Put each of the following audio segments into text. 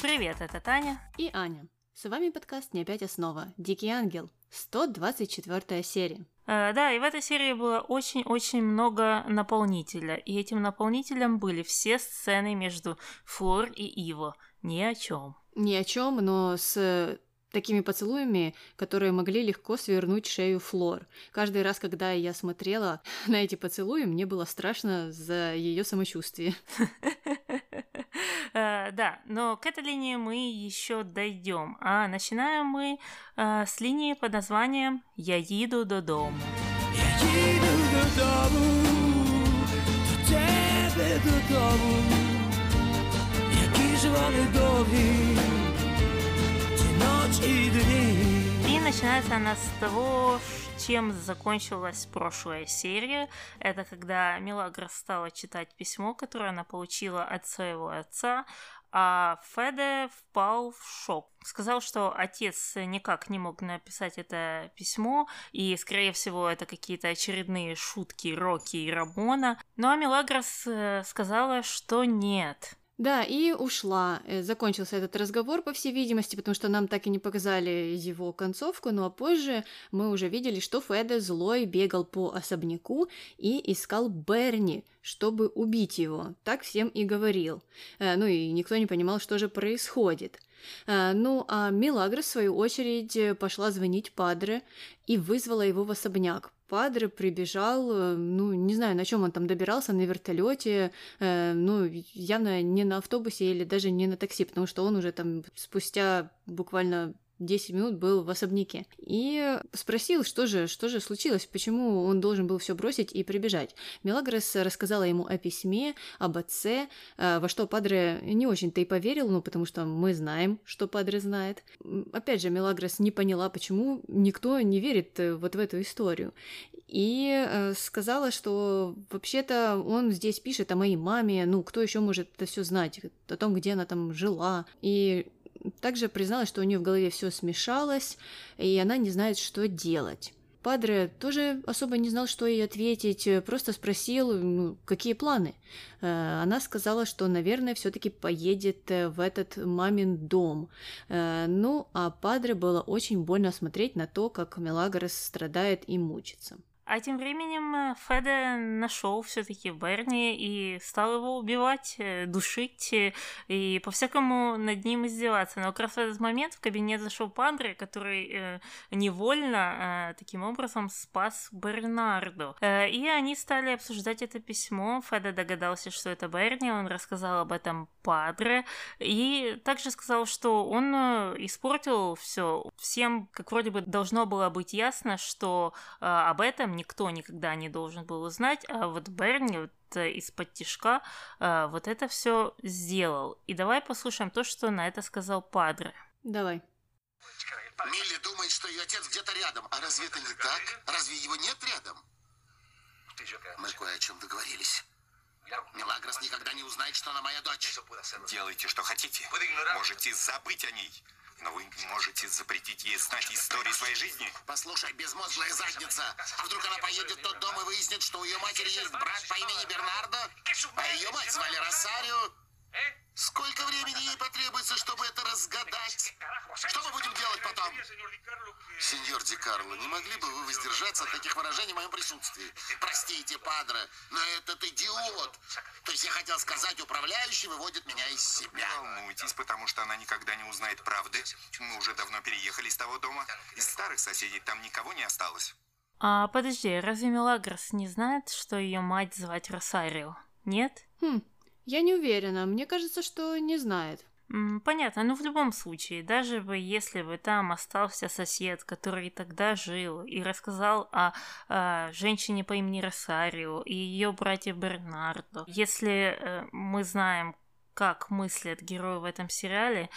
Привет, это Таня. И Аня. С вами подкаст «Не опять основа». Дикий ангел. 124 серия. Э, да, и в этой серии было очень-очень много наполнителя. И этим наполнителем были все сцены между Флор и Иво. Ни о чем. Ни о чем, но с такими поцелуями, которые могли легко свернуть шею Флор. Каждый раз, когда я смотрела на эти поцелуи, мне было страшно за ее самочувствие. Э, да, но к этой линии мы еще дойдем. А начинаем мы э, с линии под названием «Я еду до дома». Я еду до дому, до тебе додому, які ж вони довгі, ті ночі і дні. Начинается она с того, чем закончилась прошлая серия. Это когда Милагра стала читать письмо, которое она получила от своего отца, а Феде впал в шок. Сказал, что отец никак не мог написать это письмо, и, скорее всего, это какие-то очередные шутки Рокки и Рамона. Ну а Мелагрос э, сказала, что нет. Да, и ушла. Э, закончился этот разговор, по всей видимости, потому что нам так и не показали его концовку, ну а позже мы уже видели, что Феде злой бегал по особняку и искал Берни, чтобы убить его. Так всем и говорил. Э, ну и никто не понимал, что же происходит. Э, ну, а Милагра, в свою очередь, пошла звонить Падре и вызвала его в особняк. Падре прибежал, э, ну, не знаю, на чем он там добирался, на вертолете, э, ну, явно не на автобусе или даже не на такси, потому что он уже там спустя буквально 10 минут был в особняке. И спросил, что же, что же случилось, почему он должен был все бросить и прибежать. Мелагрос рассказала ему о письме, об отце, э, во что Падре не очень-то и поверил, ну, потому что мы знаем, что Падре знает. Опять же, Мелагрос не поняла, почему никто не верит э, вот в эту историю. И э, сказала, что вообще-то он здесь пишет о моей маме, ну, кто еще может это все знать, о том, где она там жила. И также призналась, что у нее в голове все смешалось, и она не знает, что делать. Падре тоже особо не знал, что ей ответить, просто спросил, ну, какие планы. Э, она сказала, что, наверное, все-таки поедет э, в этот мамин дом. Э, ну, а Падре было очень больно смотреть на то, как Мелагрос страдает и мучится. А тем временем э, Феде нашел все-таки Берни и стал его убивать, э, душить э, и по-всякому над ним издеваться. Но как раз в этот момент в кабинет зашел Пандре, который э, невольно э, таким образом спас Бернарду. Э, и они стали обсуждать это письмо. Феде догадался, что это Берни, он рассказал об этом Падре и также сказал, что он испортил все. Всем, как вроде бы должно было быть ясно, что э, об этом никто никогда не должен был узнать, а вот Берни вот э, из-под тишка э, вот это все сделал. И давай послушаем то, что на это сказал Падре. Давай. Милли думает, что ее отец где-то рядом. А разве это не так? Разве его нет рядом? Мы кое о чем договорились. Мелагрос никогда не узнает, что она моя дочь. Делайте, что хотите. Можете забыть о ней. Но вы можете запретить ей знать историю своей жизни? Послушай, безмозглая задница. А вдруг она поедет в тот дом и выяснит, что у ее матери есть брат по имени Бернардо, а ее мать звали Росарио? Сколько времени ей потребуется, чтобы это разгадать? Что мы будем делать потом? Сеньор Ди Карло, не могли бы вы воздержаться от таких выражений в моем присутствии? Простите, падре, но этот идиот. То есть я хотел сказать, управляющий выводит меня из себя. Не волнуйтесь, потому что она никогда не узнает правды. Мы уже давно переехали из того дома. Из старых соседей там никого не осталось. А подожди, разве Мелагрос не знает, что ее мать звать Росарио? Нет? Хм, я не уверена. Мне кажется, что не знает. Понятно, но в любом случае, даже бы если бы там остался сосед, который тогда жил и рассказал о, о женщине по имени Росарио и ее братья Бернардо, если э, мы знаем, как мыслят герои в этом сериале,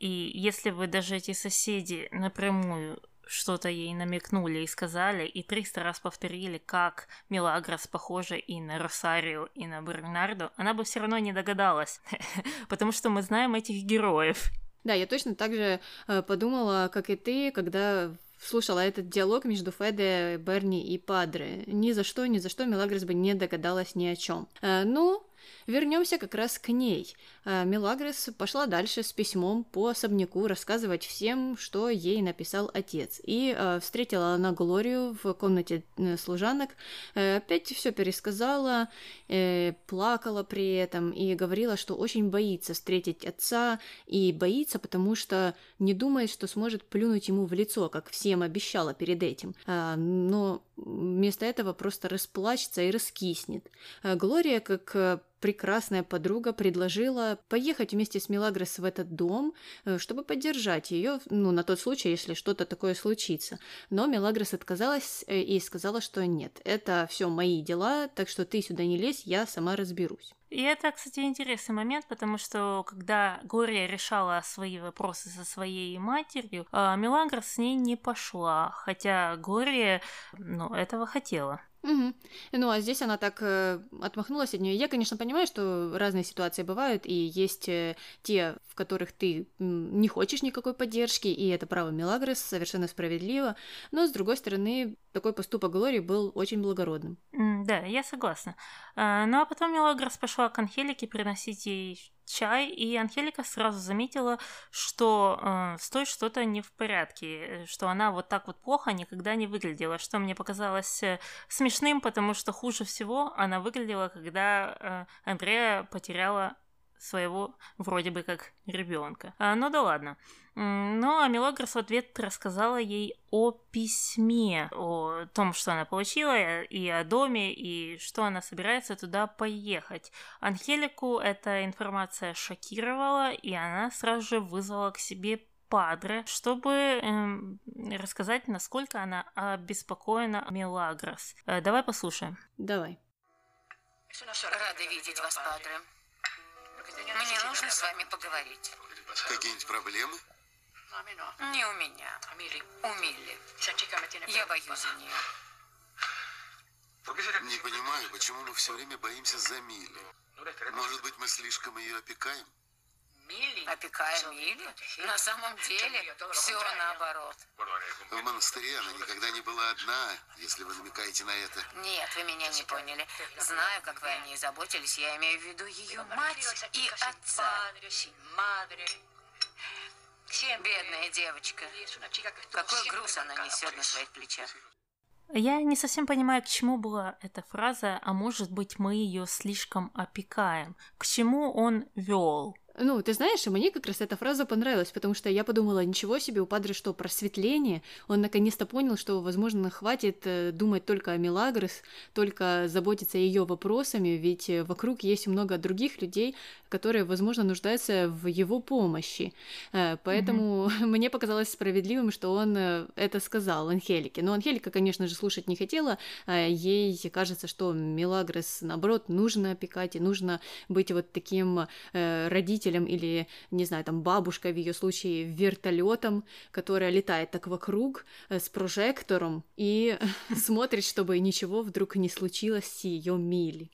и если бы даже эти соседи напрямую что-то ей намекнули и сказали, и 300 раз повторили, как Мелагрос похожа и на Росарио, и на Бернарду, она бы все равно не догадалась, потому что мы знаем этих героев. Да, я точно так же э, подумала, как и ты, когда слушала этот диалог между Феде, Берни и Падре. Ни за что, ни за что Мелагрос бы не догадалась ни о чем. Э, ну, Вернемся как раз к ней. А, Мелагрос пошла дальше с письмом по особняку рассказывать всем, что ей написал отец. И э, встретила она Глорию в комнате э, служанок, э, опять все пересказала, э, плакала при этом и говорила, что очень боится встретить отца и боится, потому что не думает, что сможет плюнуть ему в лицо, как всем обещала перед этим. А, но вместо этого просто расплачется и раскиснет. А Глория, как э, прекрасная подруга предложила поехать вместе с Мелагрос в этот дом, э, чтобы поддержать ее, ну, на тот случай, если что-то такое случится. Но Мелагрос отказалась э, и сказала, что нет, это все мои дела, так что ты сюда не лезь, я сама разберусь. И это, кстати, интересный момент, потому что когда Гория решала свои вопросы со своей матерью, а Мелагрос с ней не пошла, хотя Гория, ну, этого хотела. Угу. Ну, а здесь она так э, отмахнулась от нее. Я, конечно, понимаю, что разные ситуации бывают, и есть э, те, в которых ты не хочешь никакой поддержки, и это право Мелагрос совершенно справедливо. Но, с другой стороны, такой поступок Глории был очень благородным. Да, я согласна. А, Ну а потом Мелагрос пошла к Анхелике приносить ей чай, и Анхелика сразу заметила, что э, с той что-то не в порядке, э, что она вот так вот плохо никогда не выглядела, что мне показалось э, смешным, потому что хуже всего она выглядела, когда э, Андрея потеряла своего вроде бы как ребенка. А, ну да ладно. М, Ну, а Мелагрос в ответ рассказала ей о письме, о том, что она получила, и о доме, и что она собирается туда поехать. Анхелику эта информация шокировала, и она сразу же вызвала к себе Падре, чтобы эм, рассказать, насколько она обеспокоена Мелагрос. Э, давай послушаем. Давай. Рада видеть вас, Падре. Мне нужно с вами поговорить. Какие-нибудь проблемы? Не у меня. У Милли. Я боюсь за нее. Не понимаю, почему мы все время боимся за Милли. Может быть, мы слишком ее опекаем? Опекая Милли? На самом деле, все наоборот. В монастыре она никогда не была одна, если вы намекаете на это. Нет, вы меня не поняли. Знаю, как вы о ней заботились. Я имею в виду ее мать и отца. Бедная девочка. Какой груз она несет на своих плечах. Я не совсем понимаю, к чему была эта фраза, а может быть мы ее слишком опекаем. К чему он вел? Ну, ты знаешь, и мне как раз эта фраза понравилась, потому что я подумала, ничего себе, у Падре что, просветление? Он наконец-то понял, что, возможно, хватит э, думать только о Мелагрос, только заботиться ее вопросами, ведь э, вокруг есть много других людей, которые, возможно, нуждаются в его помощи. Э, Поэтому мне показалось справедливым, что он это сказал Анхелике. Но Анхелика, конечно же, слушать не хотела. а Ей кажется, что Мелагрос, наоборот, нужно опекать, и нужно быть вот таким э, родителем или, не знаю, там бабушкой в ее случае вертолетом, которая летает так вокруг э, с прожектором и смотрит, чтобы ничего вдруг не случилось с ее Милли.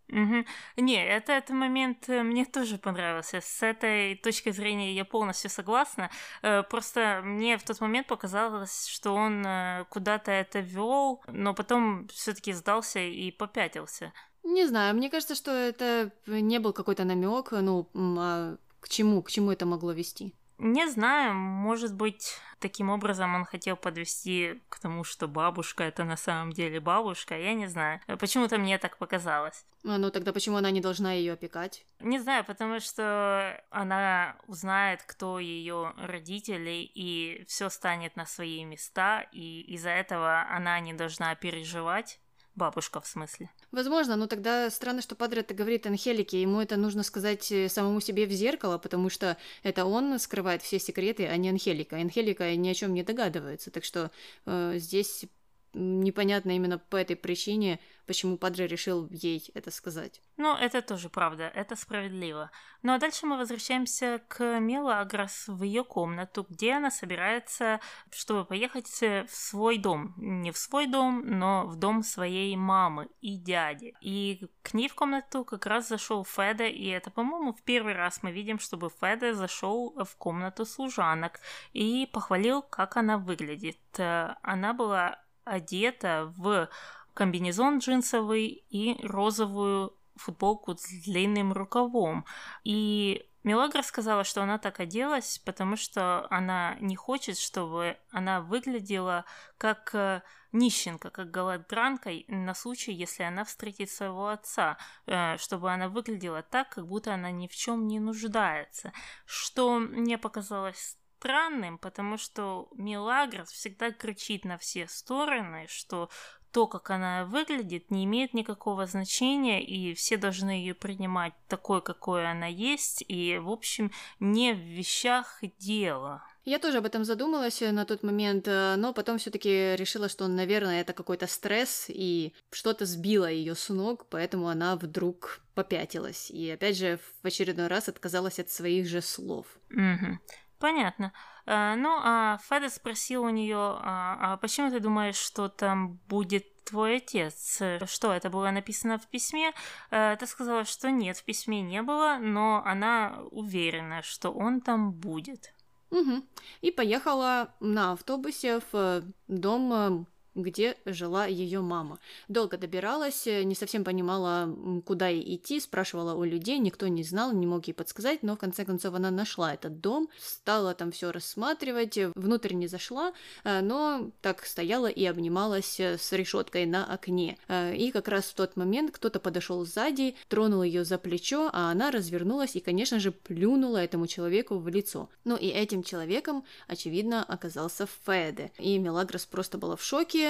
Не, это, этот момент э, мне тоже понравился. С этой точки зрения я полностью согласна. Э, Просто мне в тот момент показалось, что он куда-то это вел, но потом все-таки сдался и попятился. Не знаю, мне кажется, что это не был какой-то намек, ну, а к чему, к чему это могло вести. Не знаю, может быть, таким образом он хотел подвести к тому, что бабушка это на самом деле бабушка, я не знаю. Почему-то мне так показалось. А, Ну тогда почему она не должна ее опекать? Не знаю, потому что она узнает, кто ее родители, и все станет на свои места, и из-за этого она не должна переживать. Бабушка, в смысле. Возможно, но тогда странно, что Падре это говорит Анхелике. Ему это нужно сказать э, самому себе в зеркало, потому что это он скрывает все секреты, а не Анхелика. Анхелика ни о чем не догадывается. Так что э, здесь непонятно именно по этой причине, почему Падре решил ей это сказать. Ну, это тоже правда, это справедливо. Ну а дальше мы возвращаемся к Мелагрос в ее комнату, где она собирается, чтобы поехать в свой дом. Не в свой дом, но в дом своей мамы и дяди. И к ней в комнату как раз зашел Феда, и это, по-моему, в первый раз мы видим, чтобы Феда зашел в комнату служанок и похвалил, как она выглядит. Э, Она была одета в комбинезон джинсовый и розовую футболку с длинным рукавом. И Мелагра сказала, что она так оделась, потому что она не хочет, чтобы она выглядела как э, нищенка, как голодранка на случай, если она встретит своего отца, э, чтобы она выглядела так, как будто она ни в чем не нуждается. Что мне показалось странным, потому что Милагрос всегда кричит на все стороны, что то, как она выглядит, не имеет никакого значения, и все должны ее принимать такой, какой она есть, и, в общем, не в вещах дело. Я тоже об этом задумалась на тот момент, э, но потом все-таки решила, что, наверное, это какой-то стресс, и что-то сбило ее с ног, поэтому она вдруг попятилась. И опять же, в очередной раз отказалась от своих же слов. Угу. Понятно. А, ну, а Феда спросил у нее, а, а почему ты думаешь, что там будет твой отец? Что, это было написано в письме? А, ты сказала, что нет, в письме не было, но она уверена, что он там будет. Угу. И поехала на автобусе в дом где жила ее мама. Долго добиралась, э, не совсем понимала, куда ей идти, спрашивала у людей, никто не знал, не мог ей подсказать, но в конце концов она нашла этот дом, стала там все рассматривать, э, внутрь не зашла, э, но так стояла и обнималась с решеткой на окне. И как раз в тот момент кто-то подошел сзади, тронул ее за плечо, а она развернулась и, конечно же, плюнула этому человеку в лицо. Ну и этим человеком, очевидно, оказался Феде. И Мелагрос просто была в шоке,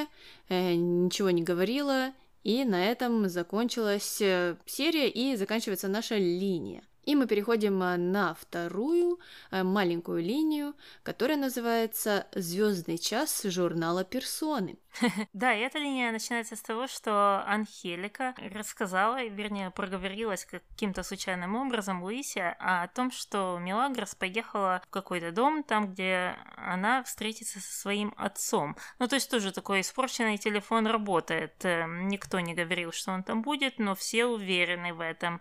э, ничего не говорила, и на этом закончилась э, серия и заканчивается наша линия. И мы переходим э, на вторую э, маленькую линию, которая называется «Звездный час» журнала «Персоны». Да, эта линия начинается с того, что Анхелика рассказала, вернее, проговорилась каким-то случайным образом Луисе о том, что Мелагрос поехала в какой-то дом, там, где она встретится со своим отцом. Ну, то есть тоже такой испорченный телефон работает. Э, никто не говорил, что он там будет, но все уверены в этом.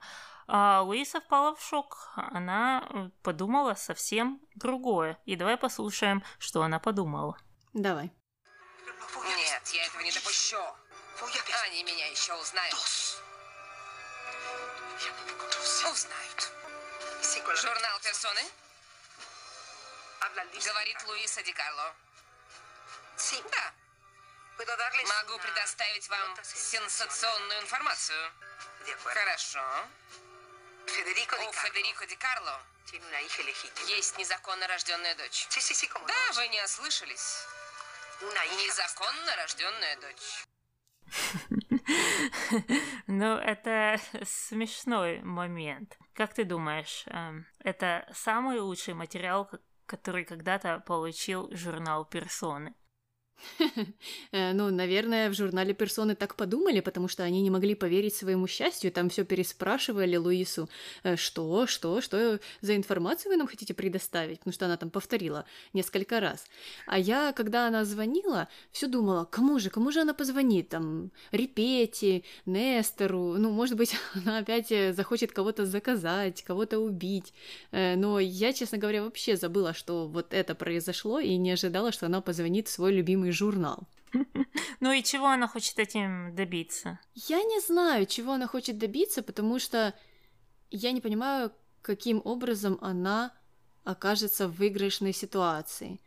А Луиса впала в шок. Она э, подумала совсем другое. И давай послушаем, что она подумала. Давай. Нет, я этого не допущу. Они меня еще узнают. Узнают. Журнал «Персоны»? Говорит Луиса Ди Карло. Да. Могу предоставить вам сенсационную информацию. Хорошо. Федерико У Федерико Ди Карло есть незаконно рожденная дочь. Да, вы не ослышались. Незаконно рожденная дочь. Ну, это смешной момент. Как ты думаешь, эм, это самый лучший материал, который когда-то получил журнал «Персоны»? Э, ну, наверное, в журнале персоны так подумали, потому что они не могли поверить своему счастью, там все переспрашивали Луису, «Э, что, что, что за информацию вы нам хотите предоставить, потому что она там повторила несколько раз. А я, когда она звонила, все думала, кому же, кому же она позвонит, там, Репете, Нестору, ну, может быть, она опять э, захочет кого-то заказать, кого-то убить, но я, честно говоря, вообще забыла, что вот это произошло, и не ожидала, что она позвонит в свой любимый журнал. Ну и чего она хочет этим добиться? Я не знаю, чего она хочет добиться, потому что я не понимаю, каким образом она окажется в выигрышной ситуации.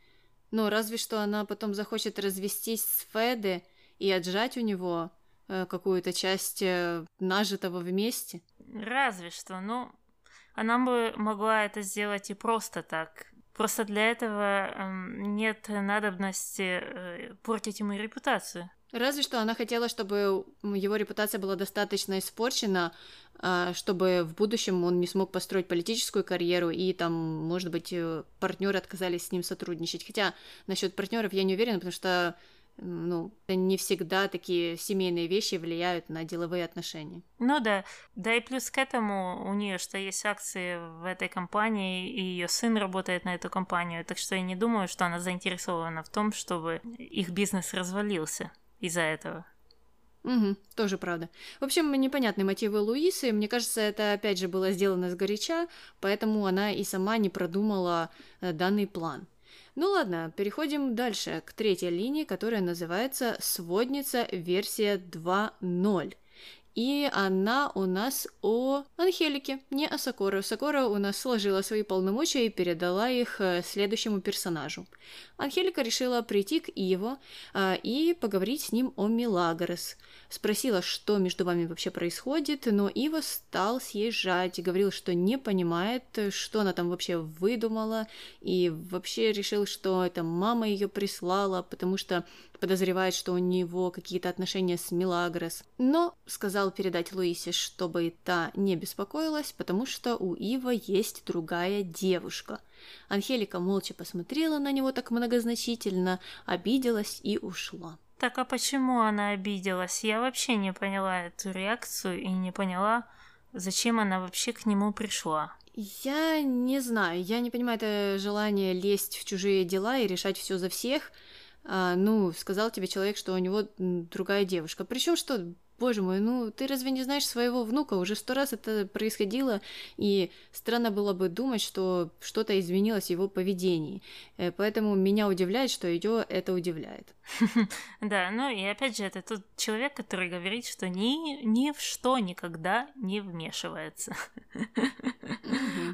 Но разве что она потом захочет развестись с Феде и отжать у него э, какую-то часть э, нажитого вместе. Разве что, ну, она бы могла это сделать и просто так, Просто для этого эм, нет надобности э, портить ему репутацию. Разве что она хотела, чтобы его репутация была достаточно испорчена, а, чтобы в будущем он не смог построить политическую карьеру, и там, может быть, э, партнеры отказались с ним сотрудничать. Хотя насчет партнеров я не уверена, потому что ну, не всегда такие семейные вещи влияют на деловые отношения. Ну да, да и плюс к этому у нее что есть акции в этой компании, и ее сын работает на эту компанию, так что я не думаю, что она заинтересована в том, чтобы их бизнес развалился из-за этого. Угу, тоже правда. В общем, непонятные мотивы Луисы. Мне кажется, это опять же было сделано сгоряча, поэтому она и сама не продумала э, данный план. Ну ладно, переходим дальше, к третьей линии, которая называется «Сводница версия 2.0». и она у нас о Анхелике, не о Сокоре. Сокора у нас сложила свои полномочия и передала их э, следующему персонажу. Анхелика решила прийти к Иво а, и поговорить с ним о Милагрос. Спросила, что между вами вообще происходит, но Ива стал съезжать и говорил, что не понимает, что она там вообще выдумала, и вообще решил, что это мама ее прислала, потому что подозревает, что у него какие-то отношения с Милагрос. Но сказал передать Луисе, чтобы та не беспокоилась, потому что у Ива есть другая девушка. Анхелика молча посмотрела на него так многозначительно, обиделась и ушла. Так а почему она обиделась? Я вообще не поняла эту реакцию и не поняла, зачем она вообще к нему пришла. Я не знаю, я не понимаю это желание лезть в чужие дела и решать все за всех. А, ну, сказал тебе человек, что у него другая девушка. Причем что, Боже мой, ну ты разве не знаешь своего внука? Уже сто раз это происходило, и странно было бы думать, что что-то изменилось в его поведении. Э, поэтому меня удивляет, что ее это удивляет. Да, ну и опять же, это тот человек, который говорит, что ни, ни в что никогда не вмешивается.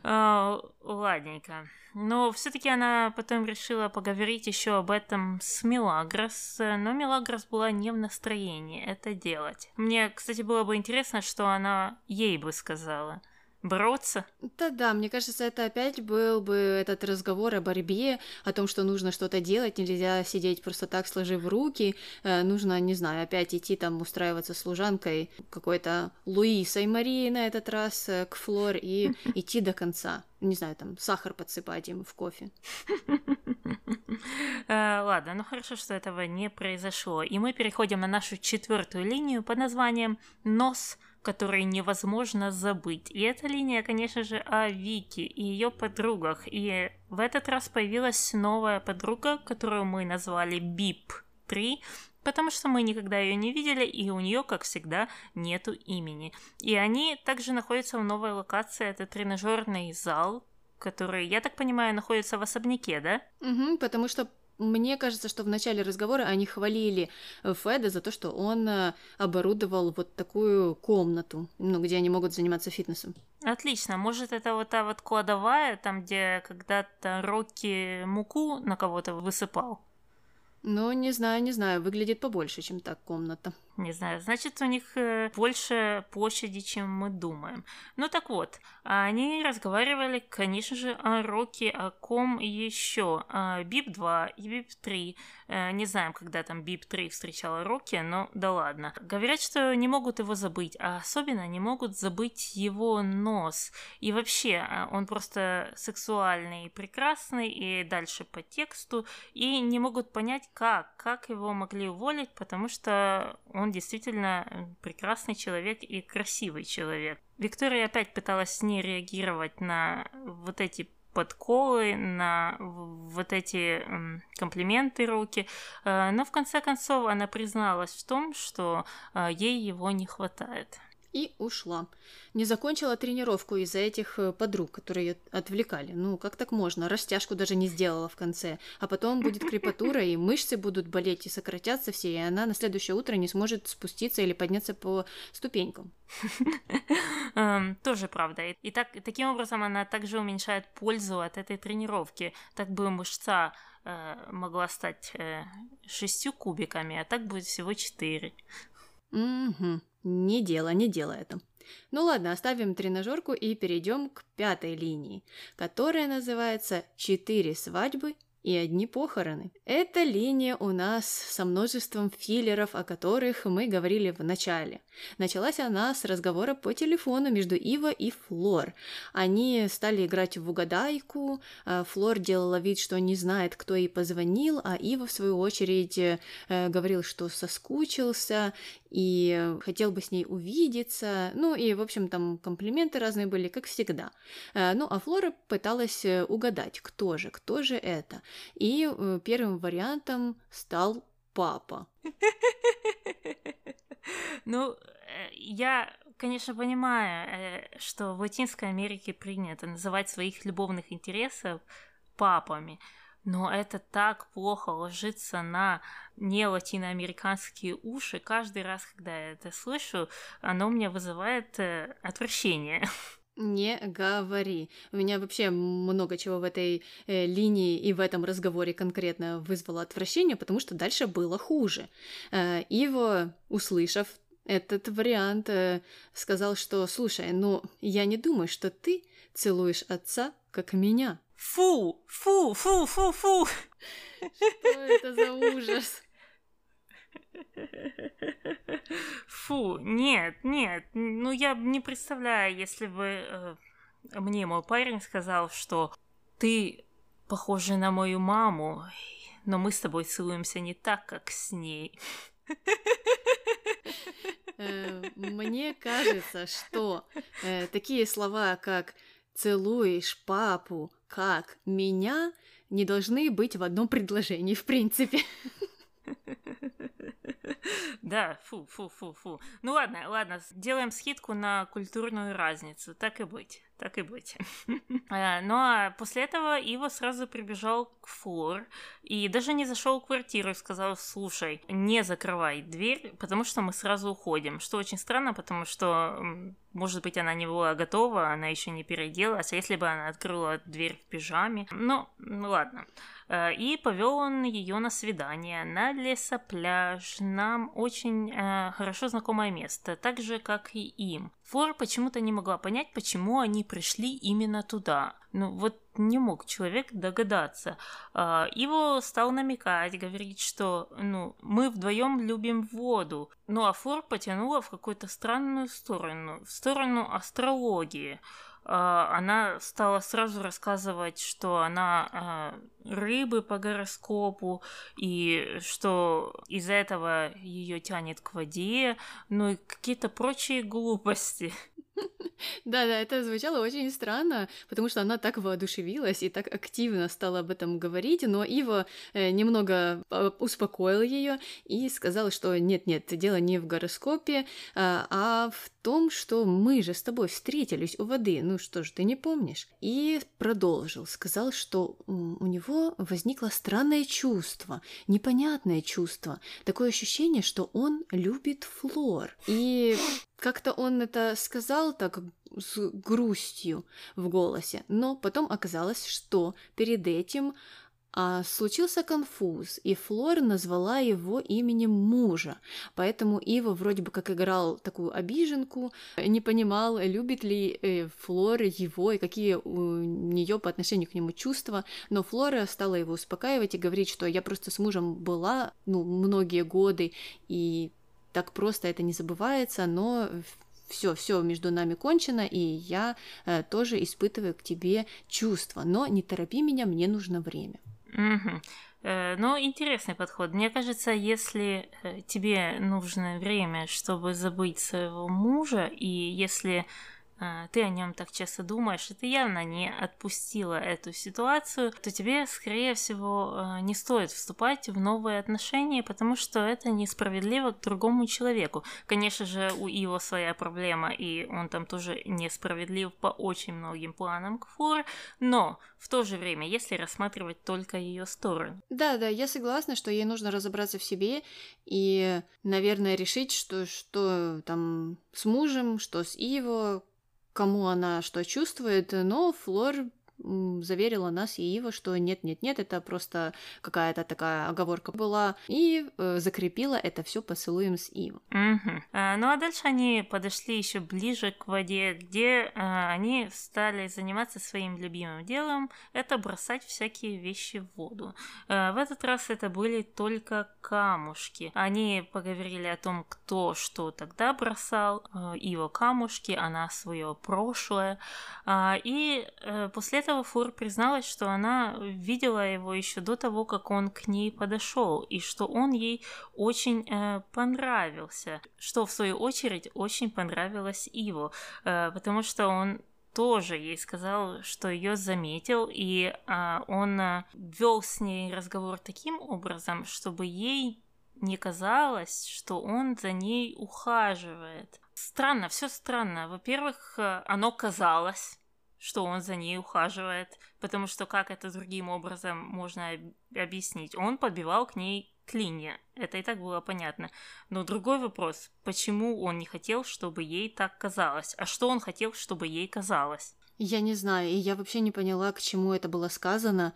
А, ладненько. Но все-таки она потом решила поговорить еще об этом с Милагрос, но Милагрос была не в настроении это делать. Мне, кстати, было бы интересно, что она ей бы сказала бороться. Да-да, мне кажется, это опять был бы этот разговор о борьбе, о том, что нужно что-то делать, нельзя сидеть просто так, сложив руки, э, нужно, не знаю, опять идти там устраиваться служанкой какой-то Луисой Марии на этот раз э, к Флор и идти до конца. Не знаю, там сахар подсыпать им в кофе. Э, ладно, ну хорошо, что этого не произошло. И мы переходим на нашу четвертую линию под названием «Нос которые невозможно забыть. И эта линия, конечно же, о Вике и ее подругах. И в этот раз появилась новая подруга, которую мы назвали Бип 3, потому что мы никогда ее не видели, и у нее, как всегда, нету имени. И они также находятся в новой локации, это тренажерный зал, который, я так понимаю, находится в особняке, да? Угу, потому что мне кажется, что в начале разговора они хвалили э, Феда за то, что он э, оборудовал вот такую комнату, ну, где они могут заниматься фитнесом. Отлично. Может, это вот та вот кладовая, там, где когда-то Рокки муку на кого-то высыпал? Ну, не знаю, не знаю. Выглядит побольше, чем так комната. Не знаю, значит, у них э, больше площади, чем мы думаем. Ну так вот, они разговаривали, конечно же, о Роке, о ком еще. Бип 2 и Бип 3. Э, не знаем, когда там Бип 3 встречала Рокки, но да ладно. Говорят, что не могут его забыть, а особенно не могут забыть его нос. И вообще, он просто сексуальный и прекрасный, и дальше по тексту, и не могут понять, как, как его могли уволить, потому что он действительно э, прекрасный человек и красивый человек. Виктория опять пыталась с ней реагировать на вот эти подколы, на вот эти комплименты руки, э, но в конце концов она призналась в том, что э, ей его не хватает и ушла. Не закончила тренировку из-за этих э, подруг, которые отвлекали. Ну, как так можно? Растяжку даже не сделала в конце. А потом будет крепатура, и мышцы будут болеть, и сократятся все, и она на следующее утро не сможет спуститься или подняться по ступенькам. Эм, тоже правда. И так, таким образом она также уменьшает пользу от этой тренировки. Так бы мышца э, могла стать э, шестью кубиками, а так будет всего четыре. Угу. Не дело, не дело это. Ну ладно, оставим тренажерку и перейдем к пятой линии, которая называется «Четыре свадьбы и одни похороны. Эта линия у нас со множеством филлеров, о которых мы говорили в начале. Началась она с разговора по телефону между Ива и Флор. Они стали играть в угадайку, а Флор делала вид, что не знает, кто ей позвонил, а Ива, в свою очередь, э, говорил, что соскучился и хотел бы с ней увидеться. Ну и, в общем, там комплименты разные были, как всегда. Э, ну а Флора пыталась э, угадать, кто же, кто же это. И первым вариантом стал папа. Ну, э, я, конечно, понимаю, э, что в Латинской Америке принято называть своих любовных интересов папами. но это так плохо ложится на не латиноамериканские уши. Каждый раз, когда я это слышу, оно у меня вызывает э, отвращение. Не говори. У меня вообще много чего в этой э, линии и в этом разговоре конкретно вызвало отвращение, потому что дальше было хуже. Э, Иво, услышав этот вариант, э, сказал, что «Слушай, ну, я не думаю, что ты целуешь отца, как меня». Фу, фу, фу, фу, фу. Что это за ужас? Фу, нет, нет, ну я не представляю, если бы э, мне мой парень сказал, что ты похожа на мою маму, но мы с тобой целуемся не так, как с ней. Э, мне кажется, что э, такие слова, как «целуешь папу, как меня», не должны быть в одном предложении, в принципе. Да, фу, фу, фу, фу. Ну ладно, ладно, сделаем скидку на культурную разницу, так и быть так и быть. Э, а после этого Ива сразу прибежал к Флор и даже не зашел в квартиру и сказал, слушай, не закрывай дверь, потому что мы сразу уходим. Что очень странно, потому что, может быть, она не была готова, она еще не переоделась, а если бы она открыла дверь в пижаме? Ну, ну ладно. Э, и повел он ее на свидание на лесопляж. Нам очень э, хорошо знакомое место, так же, как и им. Флора почему-то не могла понять, почему они пришли именно туда. Ну вот не мог человек догадаться. А, Иво стал намекать, говорить, что ну, мы вдвоем любим воду. Ну а Флор потянула в какую-то странную сторону, в сторону астрологии. А, она стала сразу рассказывать, что она а, рыбы по гороскопу, и что из-за этого ее тянет к воде, ну и какие-то прочие глупости. Да-да, это звучало очень странно, потому что она так воодушевилась и так активно стала об этом говорить, но Ива э, немного а, успокоил ее и сказал, что нет-нет, дело не в гороскопе, а, а в том, что мы же с тобой встретились у воды, ну что ж, ты не помнишь? И продолжил, сказал, что у него возникло странное чувство, непонятное чувство, такое ощущение, что он любит Флор. И как-то он это сказал так с грустью в голосе, но потом оказалось, что перед этим а, случился конфуз, и Флор назвала его именем мужа, поэтому Ива вроде бы как играл такую обиженку, не понимал, любит ли э, Флор его и какие у нее по отношению к нему чувства, но Флора стала его успокаивать и говорить, что я просто с мужем была, ну, многие годы, и так просто это не забывается, но все, все между нами кончено, и я э, тоже испытываю к тебе чувства, но не торопи меня, мне нужно время. Угу. Ну, интересный подход. Мне кажется, если э, тебе нужно время, чтобы забыть своего мужа, и если ты о нем так часто думаешь, и ты явно не отпустила эту ситуацию, то тебе, скорее всего, а, не стоит вступать в новые отношения, потому что это несправедливо к другому человеку. Конечно же, у его своя проблема, и он там тоже несправедлив по очень многим планам к Флор, но в то же время, если рассматривать только ее сторону. Да, да, я согласна, что ей нужно разобраться в себе и, наверное, решить, что, что там с мужем, что с Иво, кому она что чувствует, но Флор заверила нас и Ива, что нет-нет-нет, это просто какая-то такая оговорка была, и э, закрепила это все поцелуем с Ивом. Угу. А, ну а дальше они подошли еще ближе к воде, где а, они стали заниматься своим любимым делом, это бросать всякие вещи в воду. А, в этот раз это были только камушки. Они поговорили о том, кто что тогда бросал, а, Ива камушки, она свое прошлое, а, и а, после этого этого Фур призналась, что она видела его еще до того, как он к ней подошел, и что он ей очень э, понравился, что в свою очередь очень понравилось Иву, э, потому что он тоже ей сказал, что ее заметил, и э, он э, вел с ней разговор таким образом, чтобы ей не казалось, что он за ней ухаживает. Странно, все странно. Во-первых, э, оно казалось, что он за ней ухаживает, потому что как это другим образом можно объяснить? Он подбивал к ней клинья, это и так было понятно. Но другой вопрос, почему он не хотел, чтобы ей так казалось? А что он хотел, чтобы ей казалось? Я не знаю, и я вообще не поняла, к чему это было сказано,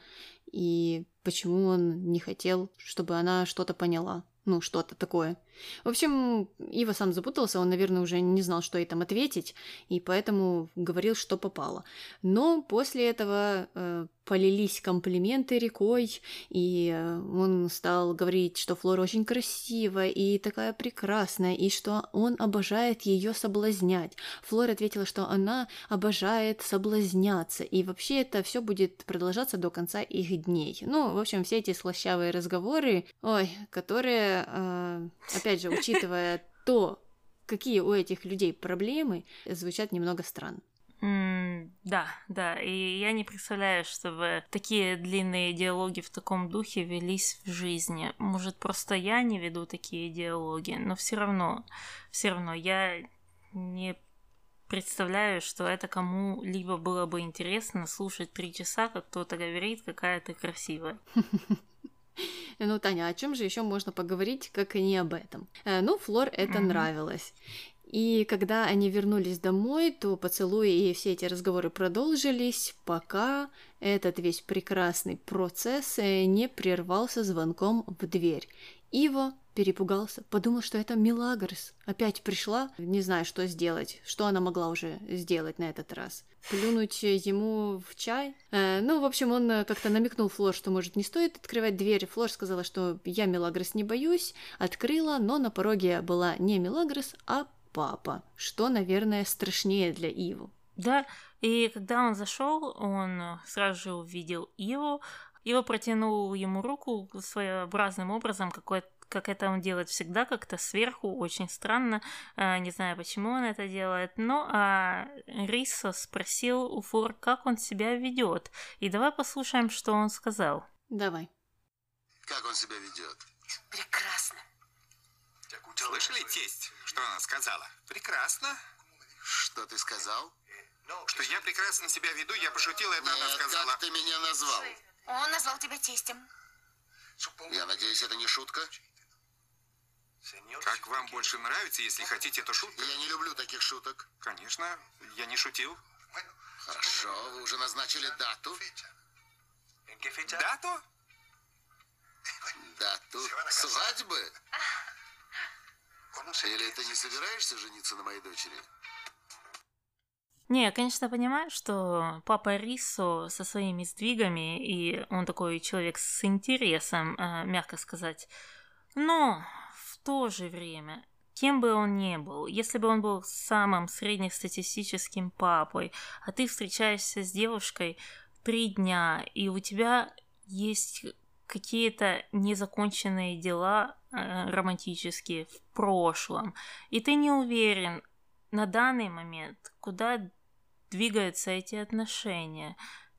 и почему он не хотел, чтобы она что-то поняла ну, что-то такое. В общем, Ива сам запутался, он, наверное, уже не знал, что ей там ответить, и поэтому говорил, что попало. Но после этого э, полились комплименты рекой, и э, он стал говорить, что Флора очень красивая и такая прекрасная, и что он обожает ее соблазнять. Флора ответила, что она обожает соблазняться, и вообще это все будет продолжаться до конца их дней. Ну, в общем, все эти слащавые разговоры, ой, которые, э, опять же, учитывая то, какие у этих людей проблемы, звучат немного странно. Mm, да, да, и я не представляю, чтобы такие длинные диалоги в таком духе велись в жизни. Может, просто я не веду такие диалоги, но все равно, все равно я не представляю, что это кому-либо было бы интересно слушать три часа, как кто-то говорит, какая ты красивая. Ну, Таня, о чем же еще можно поговорить, как и не об этом? Э, ну, Флор это mm-hmm. нравилось. И когда они вернулись домой, то поцелуи и все эти разговоры продолжились, пока этот весь прекрасный процесс э, не прервался звонком в дверь. Иво перепугался, подумал, что это Милагрос. Опять пришла, не знаю, что сделать, что она могла уже сделать на этот раз. Плюнуть ему в чай? Э, ну, в общем, он как-то намекнул Флор, что, может, не стоит открывать дверь. Флор сказала, что я Милагрос не боюсь. Открыла, но на пороге была не Милагрос, а папа, что, наверное, страшнее для Иву. Да, и когда он зашел, он сразу же увидел Иву. Ива протянул ему руку своеобразным образом, какой как это он делает всегда, как-то сверху, очень странно, а, не знаю, почему он это делает, но а, Рисо спросил у Фур, как он себя ведет, и давай послушаем, что он сказал. Давай. Как он себя ведет? Прекрасно. Слышали, тесть, что она сказала? Прекрасно. Что ты сказал? Что я прекрасно себя веду, я пошутила, это Нет, она сказала. как ты меня назвал? Он назвал тебя тестем. Я надеюсь, это не шутка? Как вам больше нравится, если хотите, то шутка? Я не люблю таких шуток. Конечно, я не шутил. Хорошо, вы уже назначили дату? Дату? Дату свадьбы? Или ты не собираешься жениться на моей дочери? Не, я, конечно, понимаю, что папа Рисо со своими сдвигами, и он такой человек с интересом, э, мягко сказать. Но то же время, кем бы он ни был, если бы он был самым среднестатистическим папой, а ты встречаешься с девушкой три дня, и у тебя есть какие-то незаконченные дела э, романтические в прошлом, и ты не уверен на данный момент, куда двигаются эти отношения.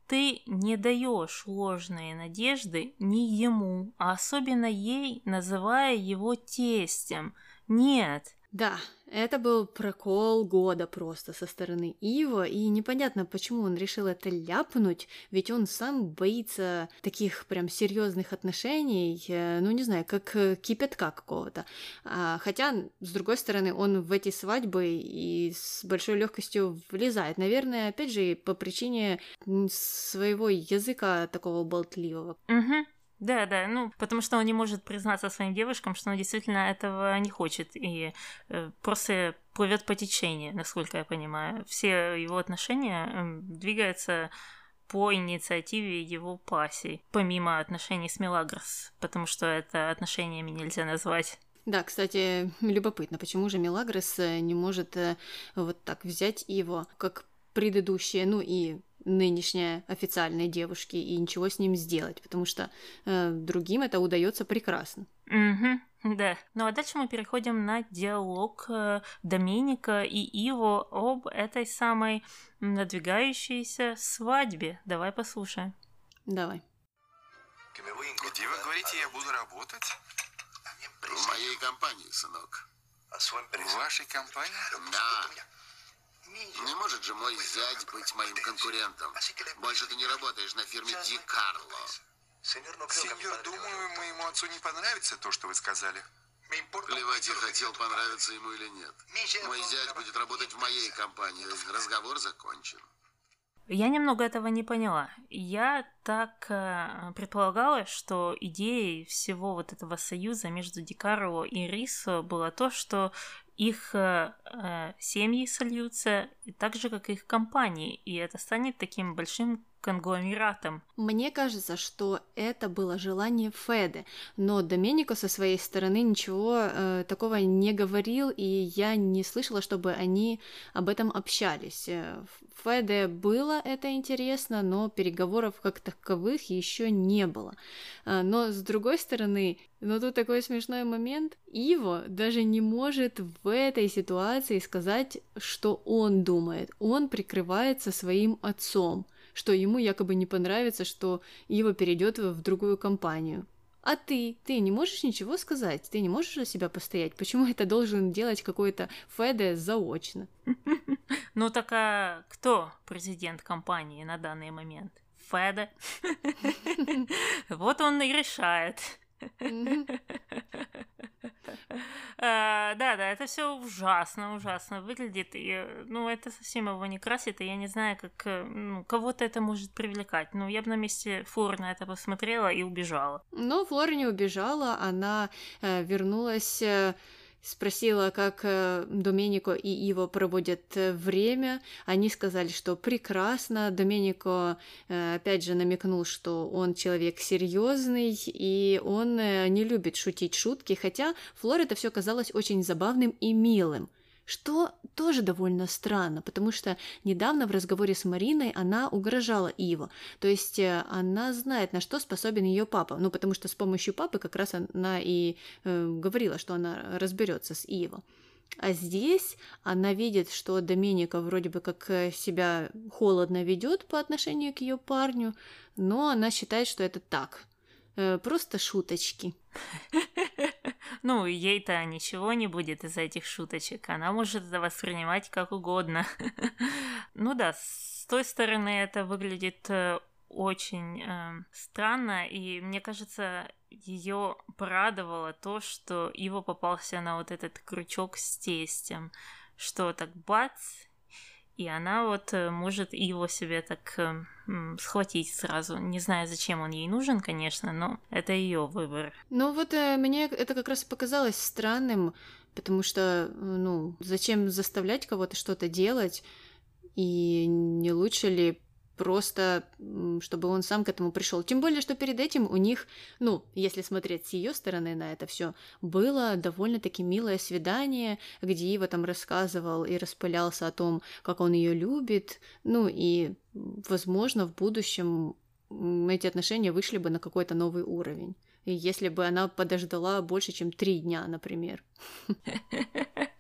Ты не даешь ложные надежды ни ему, а особенно ей, называя его тестем. Нет. Да, это был прокол года просто со стороны Ива, и непонятно, почему он решил это ляпнуть, ведь он сам боится таких прям серьезных отношений, э, ну не знаю, как э, кипятка какого-то. А, хотя, с другой стороны, он в эти свадьбы и с большой легкостью влезает. Наверное, опять же, по причине своего языка такого болтливого. Угу. Да, да, ну, потому что он не может признаться своим девушкам, что он действительно этого не хочет, и э, просто плывет по течению, насколько я понимаю. Все его отношения э, двигаются по инициативе его пассий, помимо отношений с Мелагрос, потому что это отношениями нельзя назвать. Да, кстати, любопытно, почему же Мелагрос э, не может э, вот так взять его, как предыдущие, ну и нынешней официальной девушки и ничего с ним сделать, потому что э, другим это удается прекрасно. Угу, да. Ну а дальше мы переходим на диалог э, Доминика и Иво об этой самой надвигающейся свадьбе. Давай послушаем. Давай. Где вы говорите, я буду работать? В моей компании, сынок. В вашей компании? Да. Не может же мой зять быть моим конкурентом. Больше ты не работаешь на фирме Ди Карло. Сеньор, думаю, моему отцу не понравится то, что вы сказали. Плевать я хотел, понравится ему или нет. Мой зять будет работать в моей компании. Разговор закончен. Я немного этого не поняла. Я так э, предполагала, что идеей всего вот этого союза между Дикаро и Рисо было то, что их э, семьи сольются так же, как их компании, и это станет таким большим конгломератом. Мне кажется, что это было желание Феды, но Доменико со своей стороны ничего э, такого не говорил, и я не слышала, чтобы они об этом общались. Э, Феде было это интересно, но переговоров как таковых еще не было. Э, но с другой стороны, но тут такой смешной момент. Иво даже не может в этой ситуации сказать, что он думает. Он прикрывается своим отцом что ему якобы не понравится, что Ива перейдет в другую компанию. А ты? Ты не можешь ничего сказать? Ты не можешь за себя постоять? Почему это должен делать какой-то Феде заочно? Ну так а кто президент компании на данный момент? Феде. Вот он и решает. А, да, да, это все ужасно, ужасно выглядит. И, ну, это совсем его не красит, и я не знаю, как э, ну, кого-то это может привлекать. Ну, я бы на месте Флоры на это посмотрела и убежала. Но Флора не убежала, она э, вернулась. Спросила, как э, Доменико и Иво проводят э, время. Они сказали, что прекрасно. Доменико э, опять же намекнул, что он человек серьезный и он не любит шутить шутки, хотя Флор это все казалось очень забавным и милым. Что тоже довольно странно, потому что недавно в разговоре с Мариной она угрожала Иво. То есть э, она знает, на что способен ее папа. Ну, потому что с помощью папы как раз она и э, говорила, что она разберется с Иво. А здесь она видит, что Доменика вроде бы как э, себя холодно ведет по отношению к ее парню, но она считает, что это так. Э, просто шуточки. Ну, ей-то ничего не будет из этих шуточек. Она может это воспринимать как угодно. Ну да, с той стороны это выглядит э, очень э, странно, и мне кажется, ее порадовало то, что его попался на вот этот крючок с тестем, что так бац, и она вот э, может его себе так э, схватить сразу. Не знаю, зачем он ей нужен, конечно, но это ее выбор. Ну вот э, мне это как раз показалось странным, потому что, ну, зачем заставлять кого-то что-то делать, и не лучше ли просто чтобы он сам к этому пришел. Тем более, что перед этим у них, ну, если смотреть с ее стороны на это все, было довольно-таки милое свидание, где Ива там рассказывал и распылялся о том, как он ее любит. Ну и, возможно, в будущем эти отношения вышли бы на какой-то новый уровень. Если бы она подождала больше, чем три дня, например.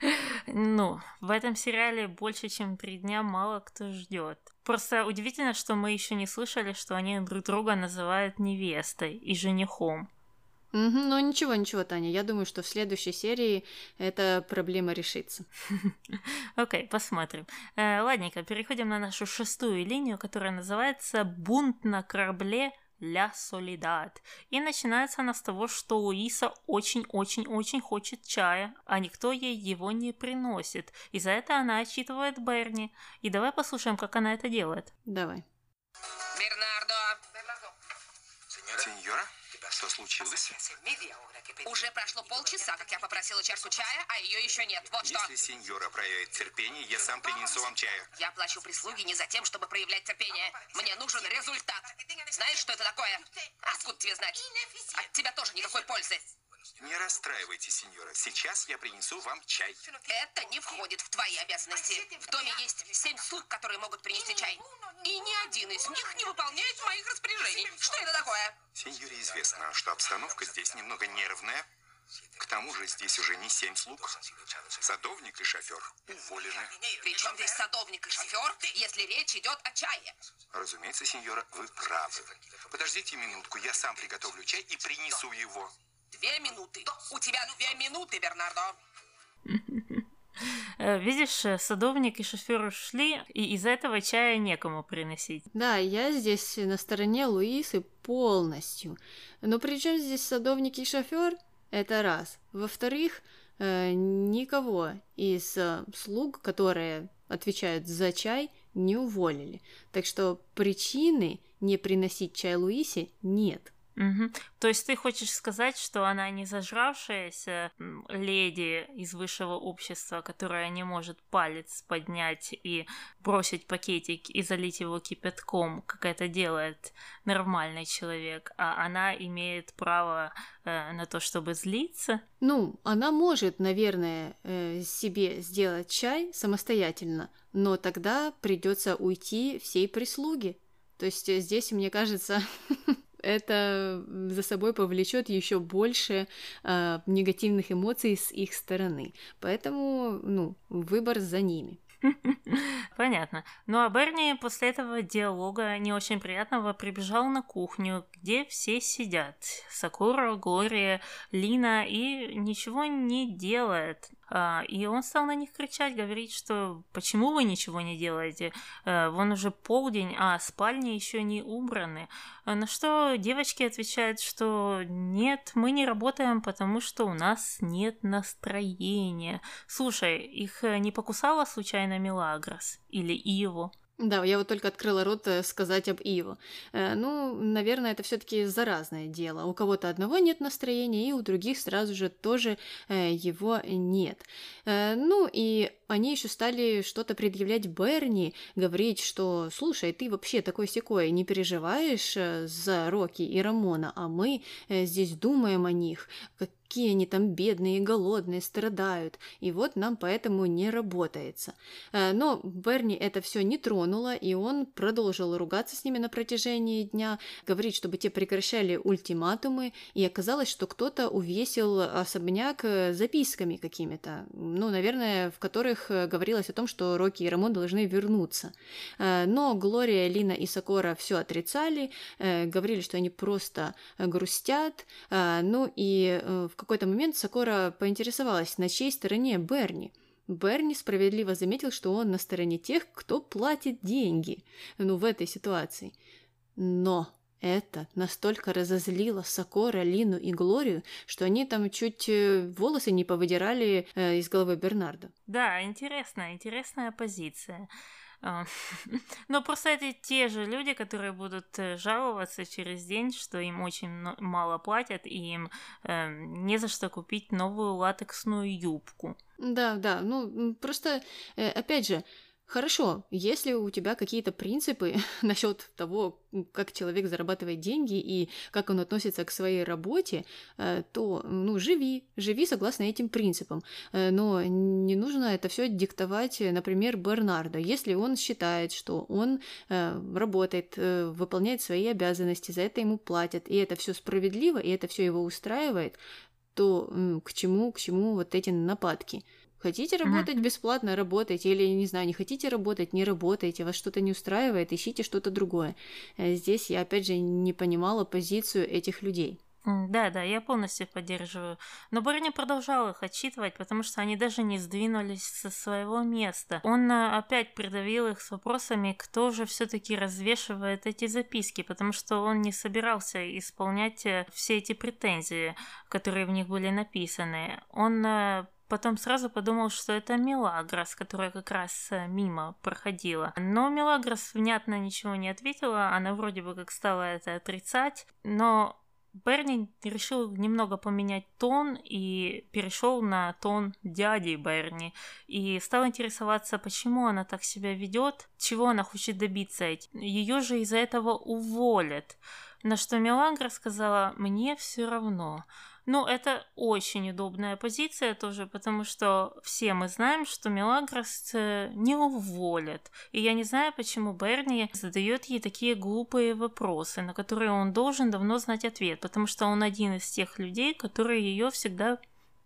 Ну, в этом сериале больше, чем три дня мало кто ждет. Просто удивительно, что мы еще не слышали, что они друг друга называют невестой и женихом. Угу, ну ничего, ничего, Таня. Я думаю, что в следующей серии эта проблема решится. Окей, okay, посмотрим. Э, ладненько, переходим на нашу шестую линию, которая называется «Бунт на корабле Ля Солидад. И начинается она с того, что Луиса очень-очень-очень хочет чая, а никто ей его не приносит. И за это она отчитывает Берни. И давай послушаем, как она это делает. Давай. Бернардо! Сеньора? Что случилось? Уже прошло полчаса, как я попросила чашку чая, а ее еще нет. Вот что. Если сеньора проявит терпение, я сам принесу вам чаю. Я плачу прислуге не за тем, чтобы проявлять терпение. Мне нужен результат. Знаешь, что это такое? Откуда тебе знать? От тебя тоже никакой пользы. Не расстраивайтесь, сеньора. Сейчас я принесу вам чай. Это не входит в твои обязанности. В доме есть семь слуг, которые могут принести чай. И ни один из них не выполняет моих распоряжений. Что это такое? Сеньоре известно, что обстановка здесь немного нервная. К тому же здесь уже не семь слуг. Садовник и шофер уволены. Причем здесь садовник и шофер, если речь идет о чае? Разумеется, сеньора, вы правы. Подождите минутку, я сам приготовлю чай и принесу его. Две минуты. У тебя две минуты, Бернардо. Э, видишь, э, садовник и шофер ушли, и из этого чая некому приносить. Да, я здесь на стороне Луисы полностью. Но при чем здесь садовник и шофер? Это раз. Во-вторых, э, никого из слуг, которые отвечают за чай, не уволили. Так что причины не приносить чай Луисе нет. Угу. То есть ты хочешь сказать, что она не зажравшаяся леди из высшего общества, которая не может палец поднять и бросить пакетик и залить его кипятком, как это делает нормальный человек, а она имеет право э, на то, чтобы злиться? Ну, она может, наверное, э, себе сделать чай самостоятельно, но тогда придется уйти всей прислуги. То есть э, здесь, мне кажется, это за собой повлечет еще больше э, негативных эмоций с их стороны. Поэтому, ну, выбор за ними. Понятно. Ну а Берни после этого диалога не очень приятного прибежал на кухню, где все сидят. Сакура, Глория, Лина и ничего не делает. А, и он стал на них кричать, говорить, что почему вы ничего не делаете? А, вон уже полдень, а спальни еще не убраны. А на что девочки отвечают, что нет, мы не работаем, потому что у нас нет настроения. Слушай, их не покусала случайно Мелагрос? Или Иво? Да, я вот только открыла рот э, сказать об Иво. Э, ну, наверное, это все-таки заразное дело. У кого-то одного нет настроения, и у других сразу же тоже э, его нет. Ну, и они еще стали что-то предъявлять Берни, говорить, что, слушай, ты вообще такой секой, не переживаешь за Рокки и Рамона, а мы здесь думаем о них, какие они там бедные и голодные, страдают, и вот нам поэтому не работается. Э, но Берни это все не тронуло, и он продолжил ругаться с ними на протяжении дня, говорить, чтобы те прекращали ультиматумы, и оказалось, что кто-то увесил особняк э, записками какими-то, ну, наверное, в которых э, говорилось о том, что Рокки и Рамон должны вернуться. Но Глория, Лина и Сокора все отрицали, говорили, что они просто грустят, ну и в какой-то момент Сокора поинтересовалась, на чьей стороне Берни. Берни справедливо заметил, что он на стороне тех, кто платит деньги, ну, в этой ситуации. Но это настолько разозлило Сокора, Лину и Глорию, что они там чуть э, волосы не повыдирали э, из головы Бернарда. Да, интересная, интересная позиция. А, но просто это те же люди, которые будут э, жаловаться через день, что им очень мало платят, и им э, не за что купить новую латексную юбку. Да, да, ну просто, э, опять же, Хорошо, если у тебя какие-то принципы насчет того, как человек зарабатывает деньги и как он относится к своей работе, э, то, ну, живи, живи согласно этим принципам. Э, но не нужно это все диктовать, например, Бернардо. Если он считает, что он э, работает, выполняет свои обязанности, за это ему платят, и это все справедливо, и это все его устраивает, то к чему, к чему вот эти нападки? Хотите работать mm-hmm. бесплатно, работайте, или, не знаю, не хотите работать, не работайте, вас что-то не устраивает, ищите что-то другое. Э, здесь я, опять же, не понимала позицию этих людей. Да, да, я полностью поддерживаю. Но Берни продолжал их отчитывать, потому что они даже не сдвинулись со своего места. Он э, опять придавил их с вопросами, кто же все-таки развешивает эти записки, потому что он не собирался исполнять э, все эти претензии, которые в них были написаны. Он Потом сразу подумал, что это Мелагрос, которая как раз э, мимо проходила. Но Мелагрос внятно ничего не ответила, она вроде бы как стала это отрицать, но Берни решил немного поменять тон и перешел на тон дяди Берни и стал интересоваться, почему она так себя ведет, чего она хочет добиться. Ее же из-за этого уволят. На что Мелагра сказала, мне все равно. Ну, это очень удобная позиция тоже, потому что все мы знаем, что Мелагрос э, не уволят. И я не знаю, почему Берни задает ей такие глупые вопросы, на которые он должен давно знать ответ, потому что он один из тех людей, которые ее всегда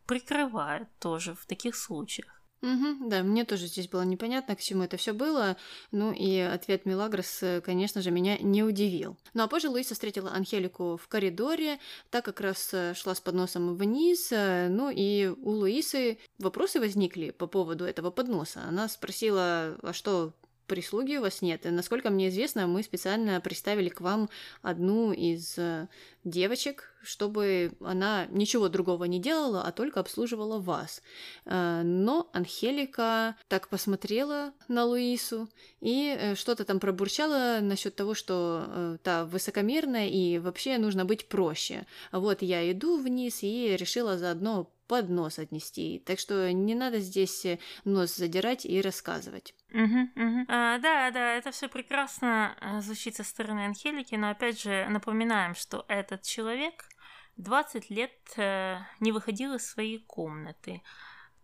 прикрывают тоже в таких случаях. Угу, да, мне тоже здесь было непонятно, к чему это все было. Ну и ответ Милагрос, э, конечно же, меня не удивил. Ну а позже Луиса встретила Анхелику в коридоре, так как раз э, шла с подносом вниз. Э, ну и у Луисы вопросы возникли по поводу этого подноса. Она спросила, а что прислуги у вас нет. Насколько мне известно, мы специально приставили к вам одну из э, девочек, чтобы она ничего другого не делала, а только обслуживала вас. Э, но Анхелика так посмотрела на Луису и э, что-то там пробурчала насчет того, что та высокомерная и вообще нужно быть проще. Вот я иду вниз и решила заодно под нос отнести. Так что не надо здесь нос задирать и рассказывать. Угу, угу. А, да, да, это все прекрасно э, звучит со стороны Анхелики, но опять же напоминаем, что этот человек 20 лет э, не выходил из своей комнаты.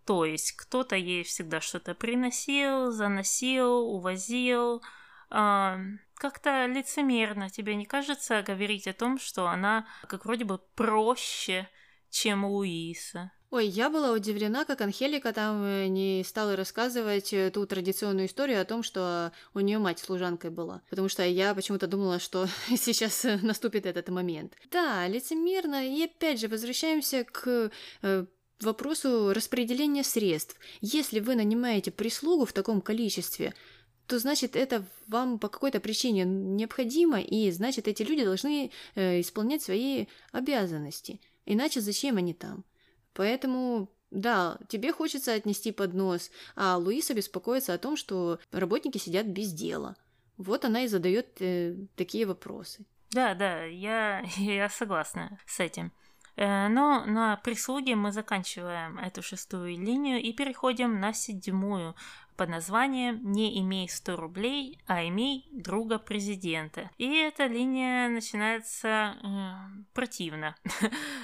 То есть кто-то ей всегда что-то приносил, заносил, увозил. Э, как-то лицемерно тебе не кажется говорить о том, что она как вроде бы проще, чем Луиса? Ой, я была удивлена, как Анхелика там э, не стала рассказывать э, ту традиционную историю о том, что у нее мать служанкой была. Потому что я почему-то думала, что сейчас э, наступит этот момент. Да, лицемерно. И опять же, возвращаемся к вопросу распределения средств. Если вы нанимаете прислугу в таком количестве, то значит это вам по какой-то причине необходимо, и значит эти люди должны исполнять свои обязанности. Иначе зачем они там? Поэтому да, тебе хочется отнести поднос, а Луиса беспокоится о том, что работники сидят без дела. Вот она и задает э, такие вопросы. Да, да, я, я согласна с этим. Э, но на прислуге мы заканчиваем эту шестую линию и переходим на седьмую, под названием «Не имей 100 рублей, а имей друга президента». И эта линия начинается э, противно.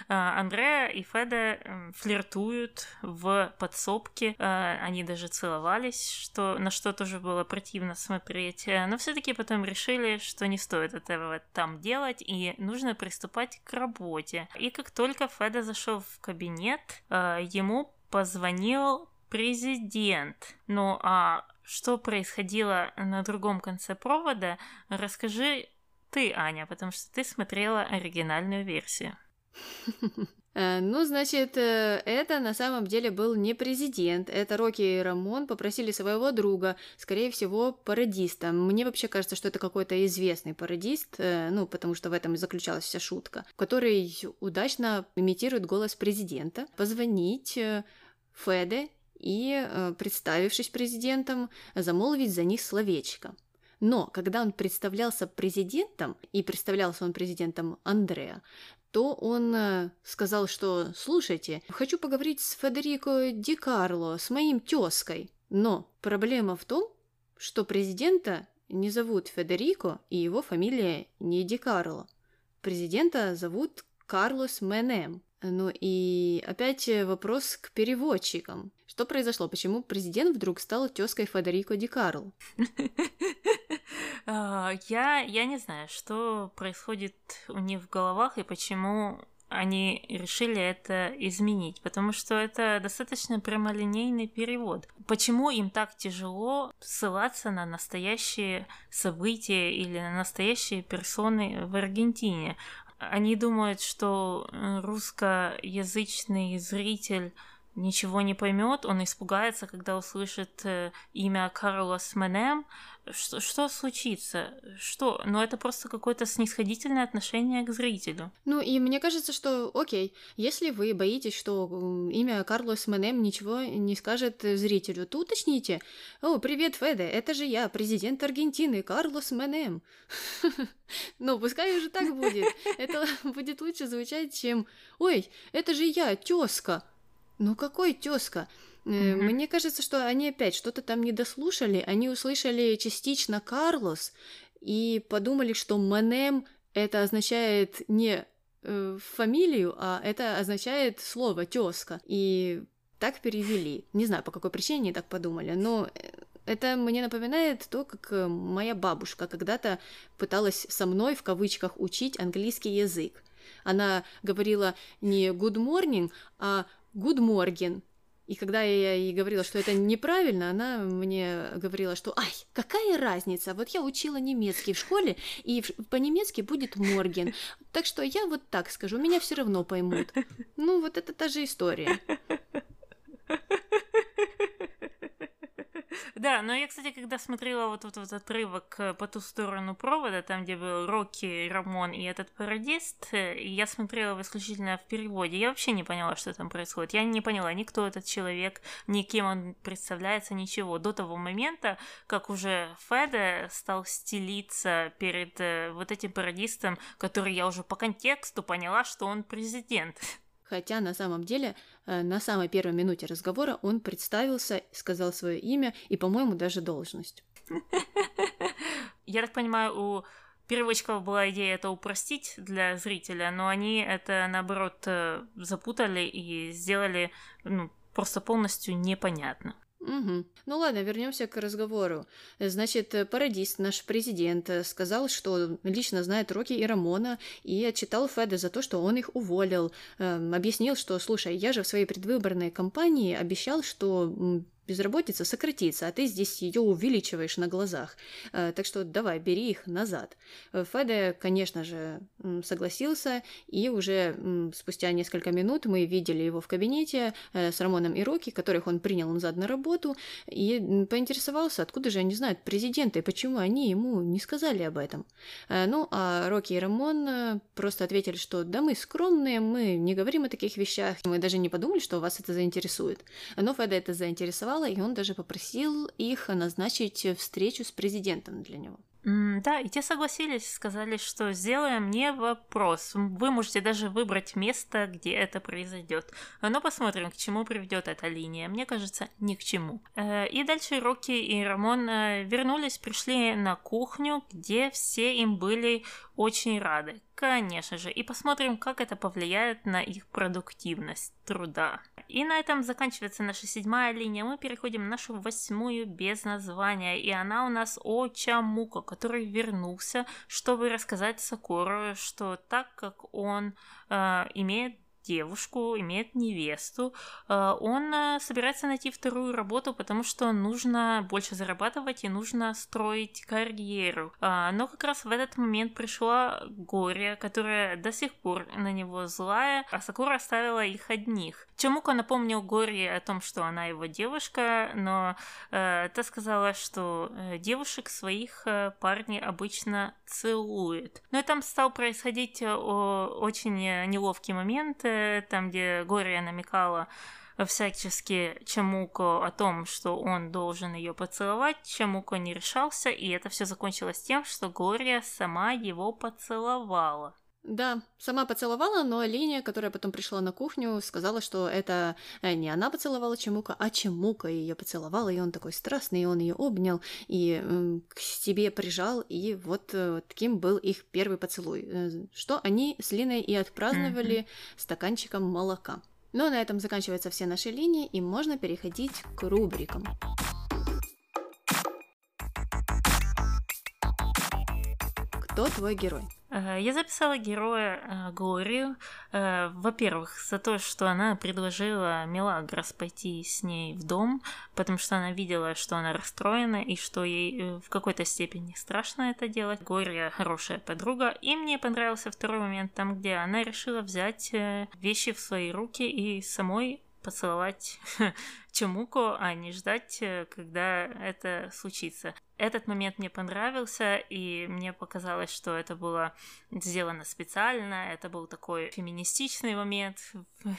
Андреа и Феда э, флиртуют в подсобке, э, они даже целовались, что, на что тоже было противно смотреть, э, но все таки потом решили, что не стоит этого там делать, и нужно приступать к работе. И как только Феда зашел в кабинет, э, ему позвонил президент. Ну а что происходило на другом конце провода, расскажи ты, Аня, потому что ты смотрела оригинальную версию. Э, ну, значит, э, это на самом деле был не президент. Это Рокки и Рамон попросили своего друга, скорее всего, пародиста. Мне вообще кажется, что это какой-то известный пародист, э, ну, потому что в этом и заключалась вся шутка, который удачно имитирует голос президента, позвонить Феде и, э, представившись президентом, замолвить за них словечко. Но когда он представлялся президентом, и представлялся он президентом Андреа, то он э, сказал, что «Слушайте, хочу поговорить с Федерико Ди Карло, с моим тезкой». Но проблема в том, что президента не зовут Федерико, и его фамилия не Ди Карло. Президента зовут Карлос Менем. Ну и опять вопрос к переводчикам. Что произошло? Почему президент вдруг стал тезкой Федерико Ди Карл? А, я, я не знаю, что происходит у них в головах и почему они решили это изменить, потому что это достаточно прямолинейный перевод. Почему им так тяжело ссылаться на настоящие события или на настоящие персоны в Аргентине? Они думают, что э, русскоязычный зритель ничего не поймет, он испугается, когда услышит э, имя Карлос Менем. Что, что случится? Что? Ну, это просто какое-то снисходительное отношение к зрителю. Ну, и мне кажется, что, окей, если вы боитесь, что имя Карлос Менем ничего не скажет зрителю, то уточните. О, привет, Феде, это же я, президент Аргентины, Карлос Менем. Ну, пускай уже так будет. Это будет лучше звучать, чем «Ой, это же я, тезка!» Ну какой тезка? Mm-hmm. Мне кажется, что они опять что-то там не дослушали. Они услышали частично Карлос и подумали, что Манем это означает не э, фамилию, а это означает слово тезка. И так перевели. Не знаю, по какой причине они так подумали, но э, это мне напоминает то, как э, моя бабушка когда-то пыталась со мной в кавычках учить английский язык. Она говорила не good morning, а Morning. И когда я ей говорила, что это неправильно, она мне говорила, что «Ай, какая разница? Вот я учила немецкий в школе, и по-немецки будет Морген. Так что я вот так скажу, меня все равно поймут». Ну, вот это та же история. Да, но я, кстати, когда смотрела вот этот отрывок э, по ту сторону провода, там, где был Рокки, Рамон и этот пародист, э, я смотрела исключительно в переводе. Я вообще не поняла, что там происходит. Я не поняла ни кто этот человек, ни кем он представляется, ничего. До того момента, как уже Феде стал стелиться перед э, вот этим пародистом, который я уже по контексту поняла, что он президент. Хотя на самом деле э, на самой первой минуте разговора он представился, сказал свое имя и, по-моему, даже должность. Я так понимаю, у переводчиков была идея это упростить для зрителя, но они это, наоборот, э, запутали и сделали ну, просто полностью непонятно. Угу. Ну ладно, вернемся к разговору. Значит, пародист, наш президент, сказал, что лично знает Рокки и Рамона и отчитал Феда за то, что он их уволил. Эм, объяснил, что, слушай, я же в своей предвыборной кампании обещал, что безработица сократится, а ты здесь ее увеличиваешь на глазах. Э, так что давай, бери их назад. Э, Феде, конечно же, согласился, и уже спустя несколько минут мы видели его в кабинете э, с Рамоном и Рокки, которых он принял назад на работу, и поинтересовался, откуда же они знают президента и почему они ему не сказали об этом. Ну, а Рокки и Рамон просто ответили, что да мы скромные, мы не говорим о таких вещах, мы даже не подумали, что вас это заинтересует. Но Феде это заинтересовало, и он даже попросил их назначить встречу с президентом для него. Да, и те согласились, сказали, что сделаем не вопрос. Вы можете даже выбрать место, где это произойдет. Но посмотрим, к чему приведет эта линия. Мне кажется, ни к чему. Э, и дальше Рокки и Рамон э, вернулись, пришли на кухню, где все им были очень рады. Конечно же. И посмотрим, как это повлияет на их продуктивность труда. И на этом заканчивается наша седьмая линия. Мы переходим в нашу восьмую без названия. И она у нас о Чамука, который вернулся, чтобы рассказать Сакуру, что так как он э, имеет девушку, имеет невесту, э, он э, собирается найти вторую работу, потому что нужно больше зарабатывать и нужно строить карьеру. А, но как раз в этот момент пришла Горе, которая до сих пор на него злая, а Сакура оставила их одних. Чемука напомнил Горе о том, что она его девушка, но э, та сказала, что девушек своих парни обычно целует. Но там стал происходить очень неловкий момент, там, где Гория намекала всячески Чамуко о том, что он должен ее поцеловать, Чамуко не решался, и это все закончилось тем, что Гория сама его поцеловала. Да, сама поцеловала, но Линия, которая потом пришла на кухню, сказала, что это э, не она поцеловала Чемука, а Чемука ее поцеловала, и он такой страстный, и он ее обнял и к себе прижал, и вот э, таким был их первый поцелуй, э, что они с Линой и отпраздновали mm-hmm. стаканчиком молока. Но на этом заканчиваются все наши линии, и можно переходить к рубрикам. Кто твой герой? Э, я записала героя э, Глорию, э, во-первых, за то, что она предложила Мелагрос пойти с ней в дом, потому что она видела, что она расстроена и что ей в какой-то степени страшно это делать. Глория хорошая подруга. И мне понравился второй момент, там, где она решила взять вещи в свои руки и самой поцеловать Чемуко, а не ждать, э, когда это случится. Этот момент мне понравился, и мне показалось, что это было сделано специально, это был такой феминистичный момент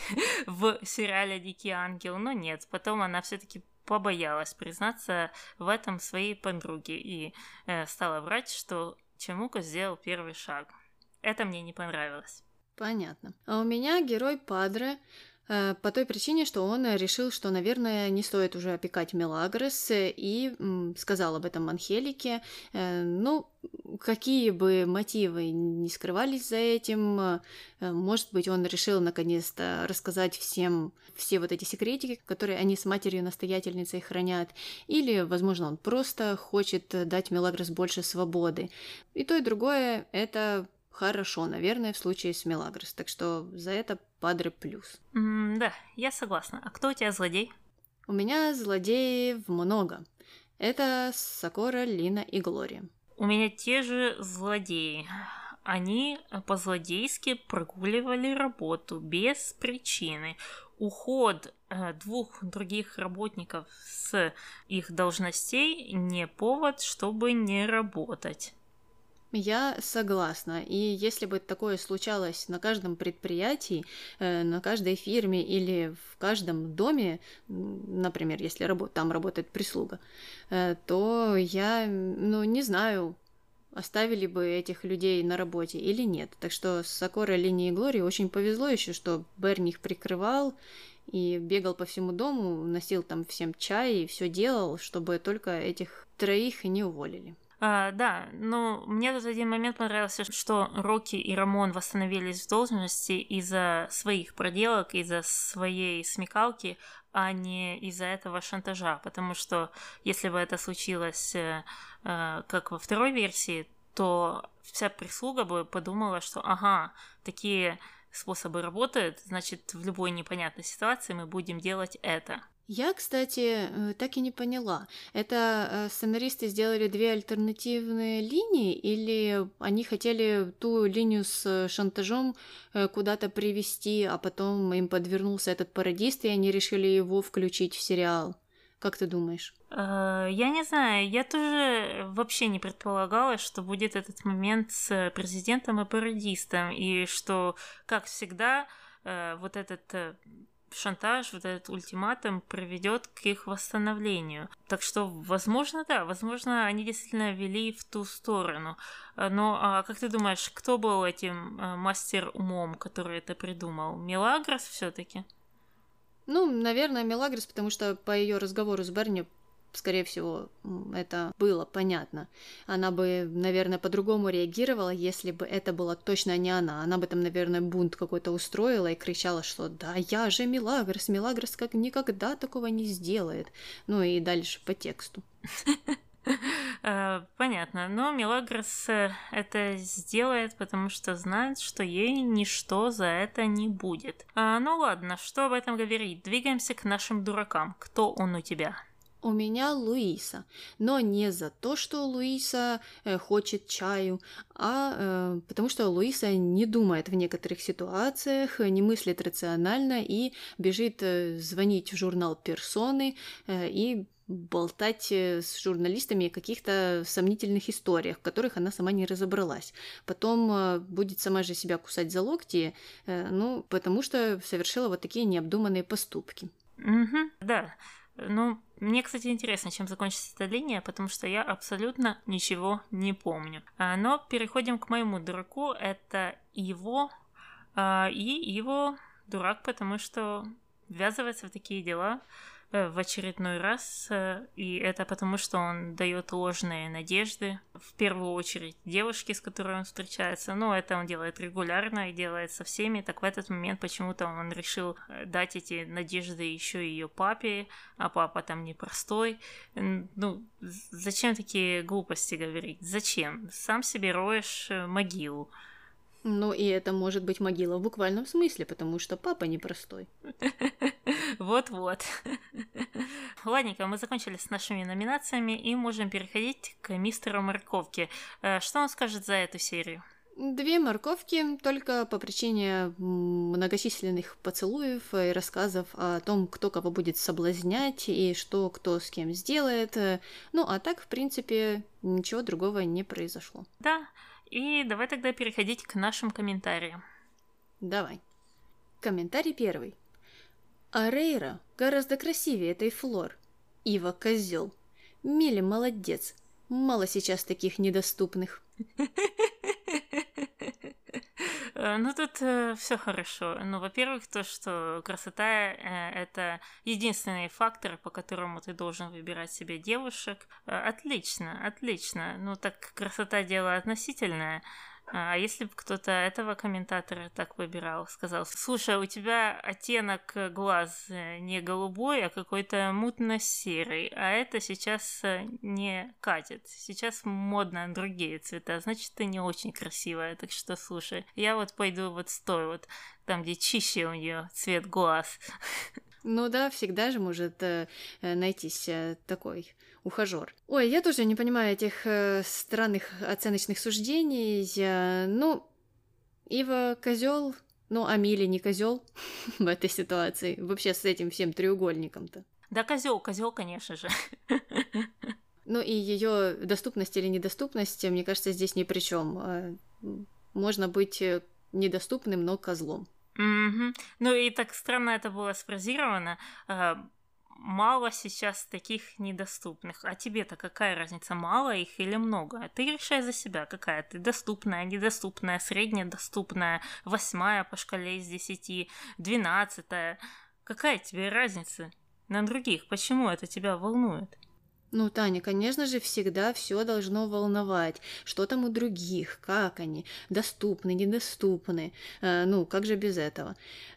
в сериале «Дикий ангел», но нет, потом она все таки побоялась признаться в этом своей подруге и э, стала врать, что Чемуко сделал первый шаг. Это мне не понравилось. Понятно. А у меня герой Падре по той причине, что он решил, что, наверное, не стоит уже опекать Мелагрос, и сказал об этом Анхелике. Э, ну, какие бы мотивы не скрывались за этим, э, может быть, он решил наконец-то рассказать всем все вот эти секретики, которые они с матерью-настоятельницей хранят, или, возможно, он просто хочет дать Мелагрос больше свободы. И то, и другое — это хорошо, наверное, в случае с Мелагрос. Так что за это Падре Плюс. М, да, я согласна. А кто у тебя злодей? У меня злодеев много. Это Сокора, Лина и Глория. У меня те же злодеи. Они по-злодейски прогуливали работу без причины. Уход э, двух других работников с их должностей не повод, чтобы не работать. Я согласна. И если бы такое случалось на каждом предприятии, э, на каждой фирме или в каждом доме, например, если там работает прислуга, э, то я, ну, не знаю, оставили бы этих людей на работе или нет. Так что с Сокора, Линии и Глории очень повезло еще, что Берни их прикрывал и бегал по всему дому, носил там всем чай и все делал, чтобы только этих троих не уволили. А, да, но мне тут один момент понравился, что Рокки и Рамон восстановились в должности из-за своих проделок, из-за своей смекалки, а не из-за этого шантажа, потому что если бы это случилось э, э, как во второй версии, то вся прислуга бы подумала, что ага, такие способы работают, значит, в любой непонятной ситуации мы будем делать это. Я, кстати, э, так и не поняла. Это э, сценаристы сделали две альтернативные линии, или они хотели ту линию с шантажом э, куда-то привести, а потом им подвернулся этот пародист, и они решили его включить в сериал? Как ты думаешь? Я не знаю, я тоже вообще не предполагала, что будет этот момент с президентом и пародистом, и что, как всегда, вот этот шантаж, вот этот ультиматум приведет к их восстановлению. Так что, возможно, да, возможно, они действительно вели в ту сторону. Э, но а как ты думаешь, кто был этим э, мастер-умом, который это придумал? Мелагрос все-таки? Ну, наверное, Мелагрос, потому что по ее разговору с Берни скорее всего, это было понятно. Она бы, наверное, по-другому реагировала, если бы это была точно не она. Она бы там, наверное, бунт какой-то устроила и кричала, что «Да, я же Милагрос, Милагрос как никогда такого не сделает». Ну и дальше по тексту. Э, понятно. Но Милагрос э, это сделает, потому что знает, что ей ничто за это не будет. А, ну ладно, что об этом говорить? Двигаемся к нашим дуракам. Кто он у тебя? У меня Луиса, но не за то, что Луиса э, хочет чаю, а потому что Луиса не думает в некоторых ситуациях, не мыслит рационально и бежит звонить в журнал персоны и болтать э, с журналистами о каких-то сомнительных историях, в которых она сама не разобралась. Потом э, будет сама же себя кусать за локти, э, ну, потому что совершила вот такие необдуманные поступки. Угу, да. Ну, мне, кстати, интересно, чем закончится эта линия, потому что я абсолютно ничего не помню. А, но переходим к моему дураку. Это его а, и его дурак, потому что ввязывается в такие дела, в очередной раз, э, и это потому, что он дает ложные надежды, в первую очередь девушке, с которой он встречается, но это он делает регулярно и делает со всеми, так в этот момент почему-то он решил э, дать эти надежды еще ее папе, а папа там непростой. Ну, зачем такие глупости говорить? Зачем? Сам себе роешь могилу. Ну, и это может быть могила в буквальном смысле, потому что папа непростой. Вот-вот. Ладненько, мы закончили с нашими номинациями и можем переходить к мистеру Морковке. Э, что он скажет за эту серию? Две морковки, только по причине многочисленных поцелуев и рассказов о том, кто кого будет соблазнять и что кто с кем сделает. Ну, а так, в принципе, ничего другого не произошло. Да, и давай тогда переходить к нашим комментариям. Давай. Комментарий первый. А Рейра гораздо красивее этой Флор. Ива козел. Миле молодец. Мало сейчас таких недоступных. Э, ну, тут э, все хорошо. Ну, во-первых, то, что красота э, это единственный фактор, по которому ты должен выбирать себе девушек. Э, отлично, отлично. Ну, так красота дело относительное. А если бы кто-то этого комментатора так выбирал, сказал, слушай, у тебя оттенок глаз э, не голубой, а какой-то мутно-серый, а это сейчас э, не катит. Сейчас модно другие цвета, значит, ты не очень красивая, так что слушай, я вот пойду вот с той вот, там, где чище у нее цвет глаз. Ну да, всегда же может э, э найтись такой ухажер. Ой, я тоже не понимаю этих э, странных оценочных суждений. Я, ну, Ива козел, ну, а Мили не козел в этой ситуации. Вообще с этим всем треугольником-то. Да, козел, козел, конечно же. Ну и ее доступность или недоступность, мне кажется, здесь ни при чем. А, можно быть э, недоступным, но козлом. Mm-hmm. Ну и так странно это было сфразировано. А, мало сейчас таких недоступных. А тебе-то какая разница, мало их или много? Ты решай за себя, какая ты доступная, недоступная, среднедоступная, восьмая по шкале из десяти, двенадцатая. Какая тебе разница на других? Почему это тебя волнует? Ну, Таня, конечно же, всегда все должно волновать. Что там у других, как они, доступны, недоступны. Э, ну, как же без этого?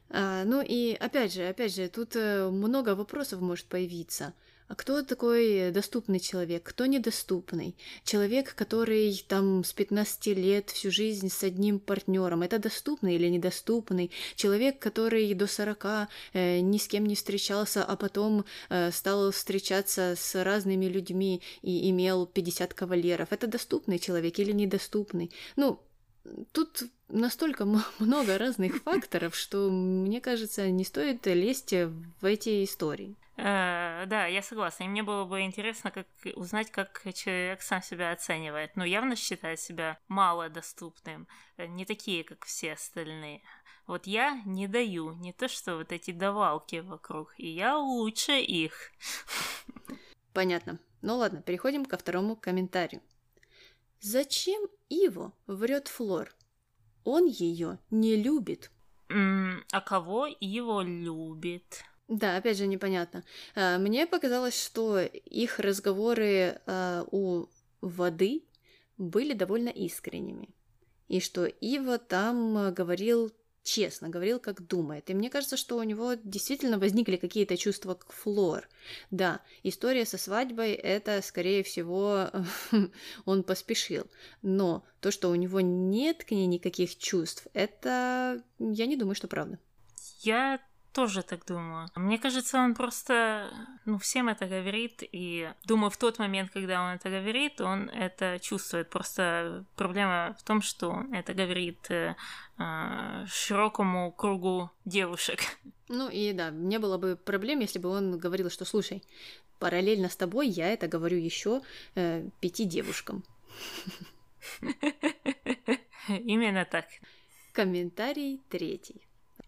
А, ну и опять же, опять же, тут э, много вопросов может появиться. А кто такой доступный человек, кто недоступный? Человек, который там с 15 лет всю жизнь с одним партнером, это доступный или недоступный? Человек, который до 40 э, ни с кем не встречался, а потом э, стал встречаться с разными людьми и имел 50 кавалеров, это доступный человек или недоступный? Ну, тут настолько много разных факторов, что, мне кажется, не стоит лезть в эти истории. Э, да, я согласна. И мне было бы интересно как узнать, как человек сам себя оценивает. Но явно считает себя малодоступным, э, не такие, как все остальные. Вот я не даю, не то что вот эти давалки вокруг, и я лучше их. Понятно. Ну ладно, переходим ко второму комментарию. Зачем Иво врет Флор? Он ее не любит. а кого Иво любит? Да, опять же непонятно. А, мне показалось, что их разговоры а, у воды были довольно искренними. И что Ива там говорил честно, говорил, как думает. И мне кажется, что у него действительно возникли какие-то чувства к Флор. Да, история со свадьбой, это, скорее всего, он поспешил. Но то, что у него нет к ней никаких чувств, это, я не думаю, что правда. Я тоже так думаю. Мне кажется, он просто, ну, всем это говорит, и думаю, в тот момент, когда он это говорит, он это чувствует. Просто проблема в том, что он это говорит э, э, широкому кругу девушек. Ну и да, не было бы проблем, если бы он говорил, что слушай, параллельно с тобой я это говорю еще э, пяти девушкам. Именно так. Комментарий третий.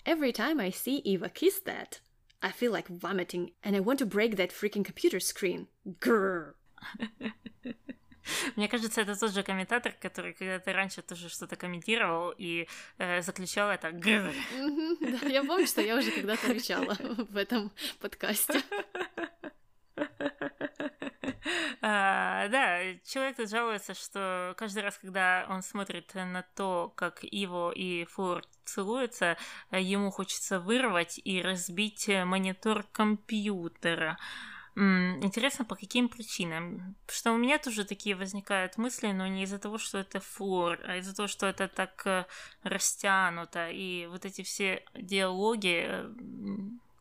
Every time I see Eva kiss that, I feel like vomiting and I want to break that freaking computer screen. Grrr. Мне кажется, это тот же комментатор, который когда-то раньше тоже что-то комментировал и э, заключал это. Да, я помню, что я уже когда-то кричала в этом подкасте. А, да, человек тут жалуется, что каждый раз, когда он смотрит на то, как Иво и Флор целуются, ему хочется вырвать и разбить монитор компьютера. Интересно, по каким причинам? Что у меня тоже такие возникают мысли, но не из-за того, что это флор, а из-за того, что это так э, растянуто, и вот эти все диалоги э,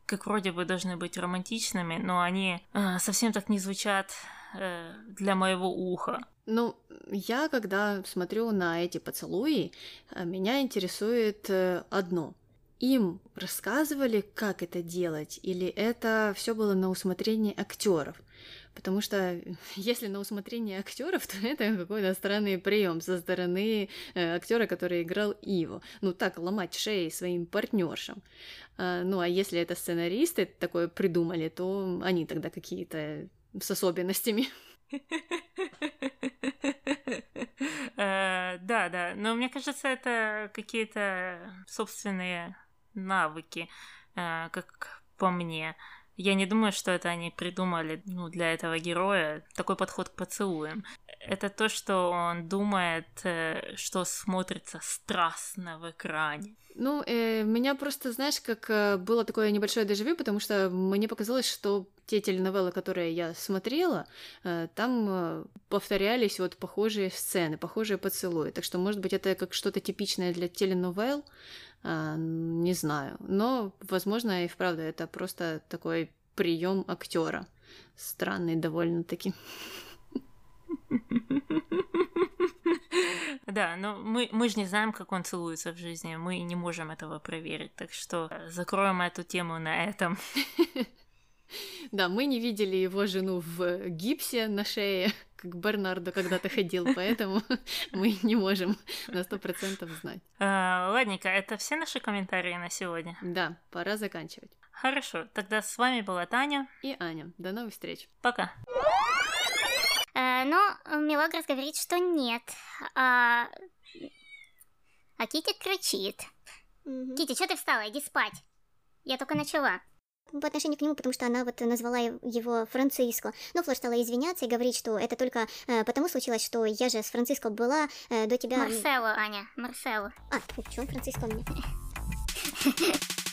как вроде бы должны быть романтичными, но они э, совсем так не звучат э, для моего уха. Ну, я, когда смотрю на эти поцелуи, э, меня интересует э, одно. Им рассказывали, как это делать, или это все было на усмотрение актеров? Потому что если на усмотрение актеров, то это какой-то странный прием со стороны э, актера, который играл Иво. Ну так, ломать шеи своим партнершам. А, ну а если это сценаристы такое придумали, то они тогда какие-то с особенностями. Э, да, да, но мне кажется, это какие-то собственные навыки, э, как по мне. Я не думаю, что это они придумали ну, для этого героя такой подход к поцелуям. Это то, что он думает, э, что смотрится страстно в экране. Ну, э, меня просто, знаешь, как э, было такое небольшое дежавю, потому что мне показалось, что те теленовеллы, которые я смотрела, э, там повторялись вот похожие сцены, похожие поцелуи. Так что, может быть, это как что-то типичное для теленовелл, не знаю. Но, возможно, и вправду это просто такой прием актера. Странный довольно-таки. Да, но мы, мы же не знаем, как он целуется в жизни, мы не можем этого проверить, так что закроем эту тему на этом. Да, мы не видели его жену в гипсе на шее, как Бернардо когда-то ходил, поэтому мы не можем на сто процентов знать. А, ладненько, это все наши комментарии на сегодня? Да, пора заканчивать. Хорошо, тогда с вами была Таня и Аня. До новых встреч. Пока. Э, но Мелагрос говорит, что нет. А, а Кити кричит. Кити, что ты встала? Иди спать. Я только начала. По отношению к нему, потому что она вот назвала его Франциско. Но Флор стала извиняться и говорить, что это только э, потому случилось, что я же с Франциско была э, до тебя... Марсело, Аня, Марсело. А, что Франциско мне?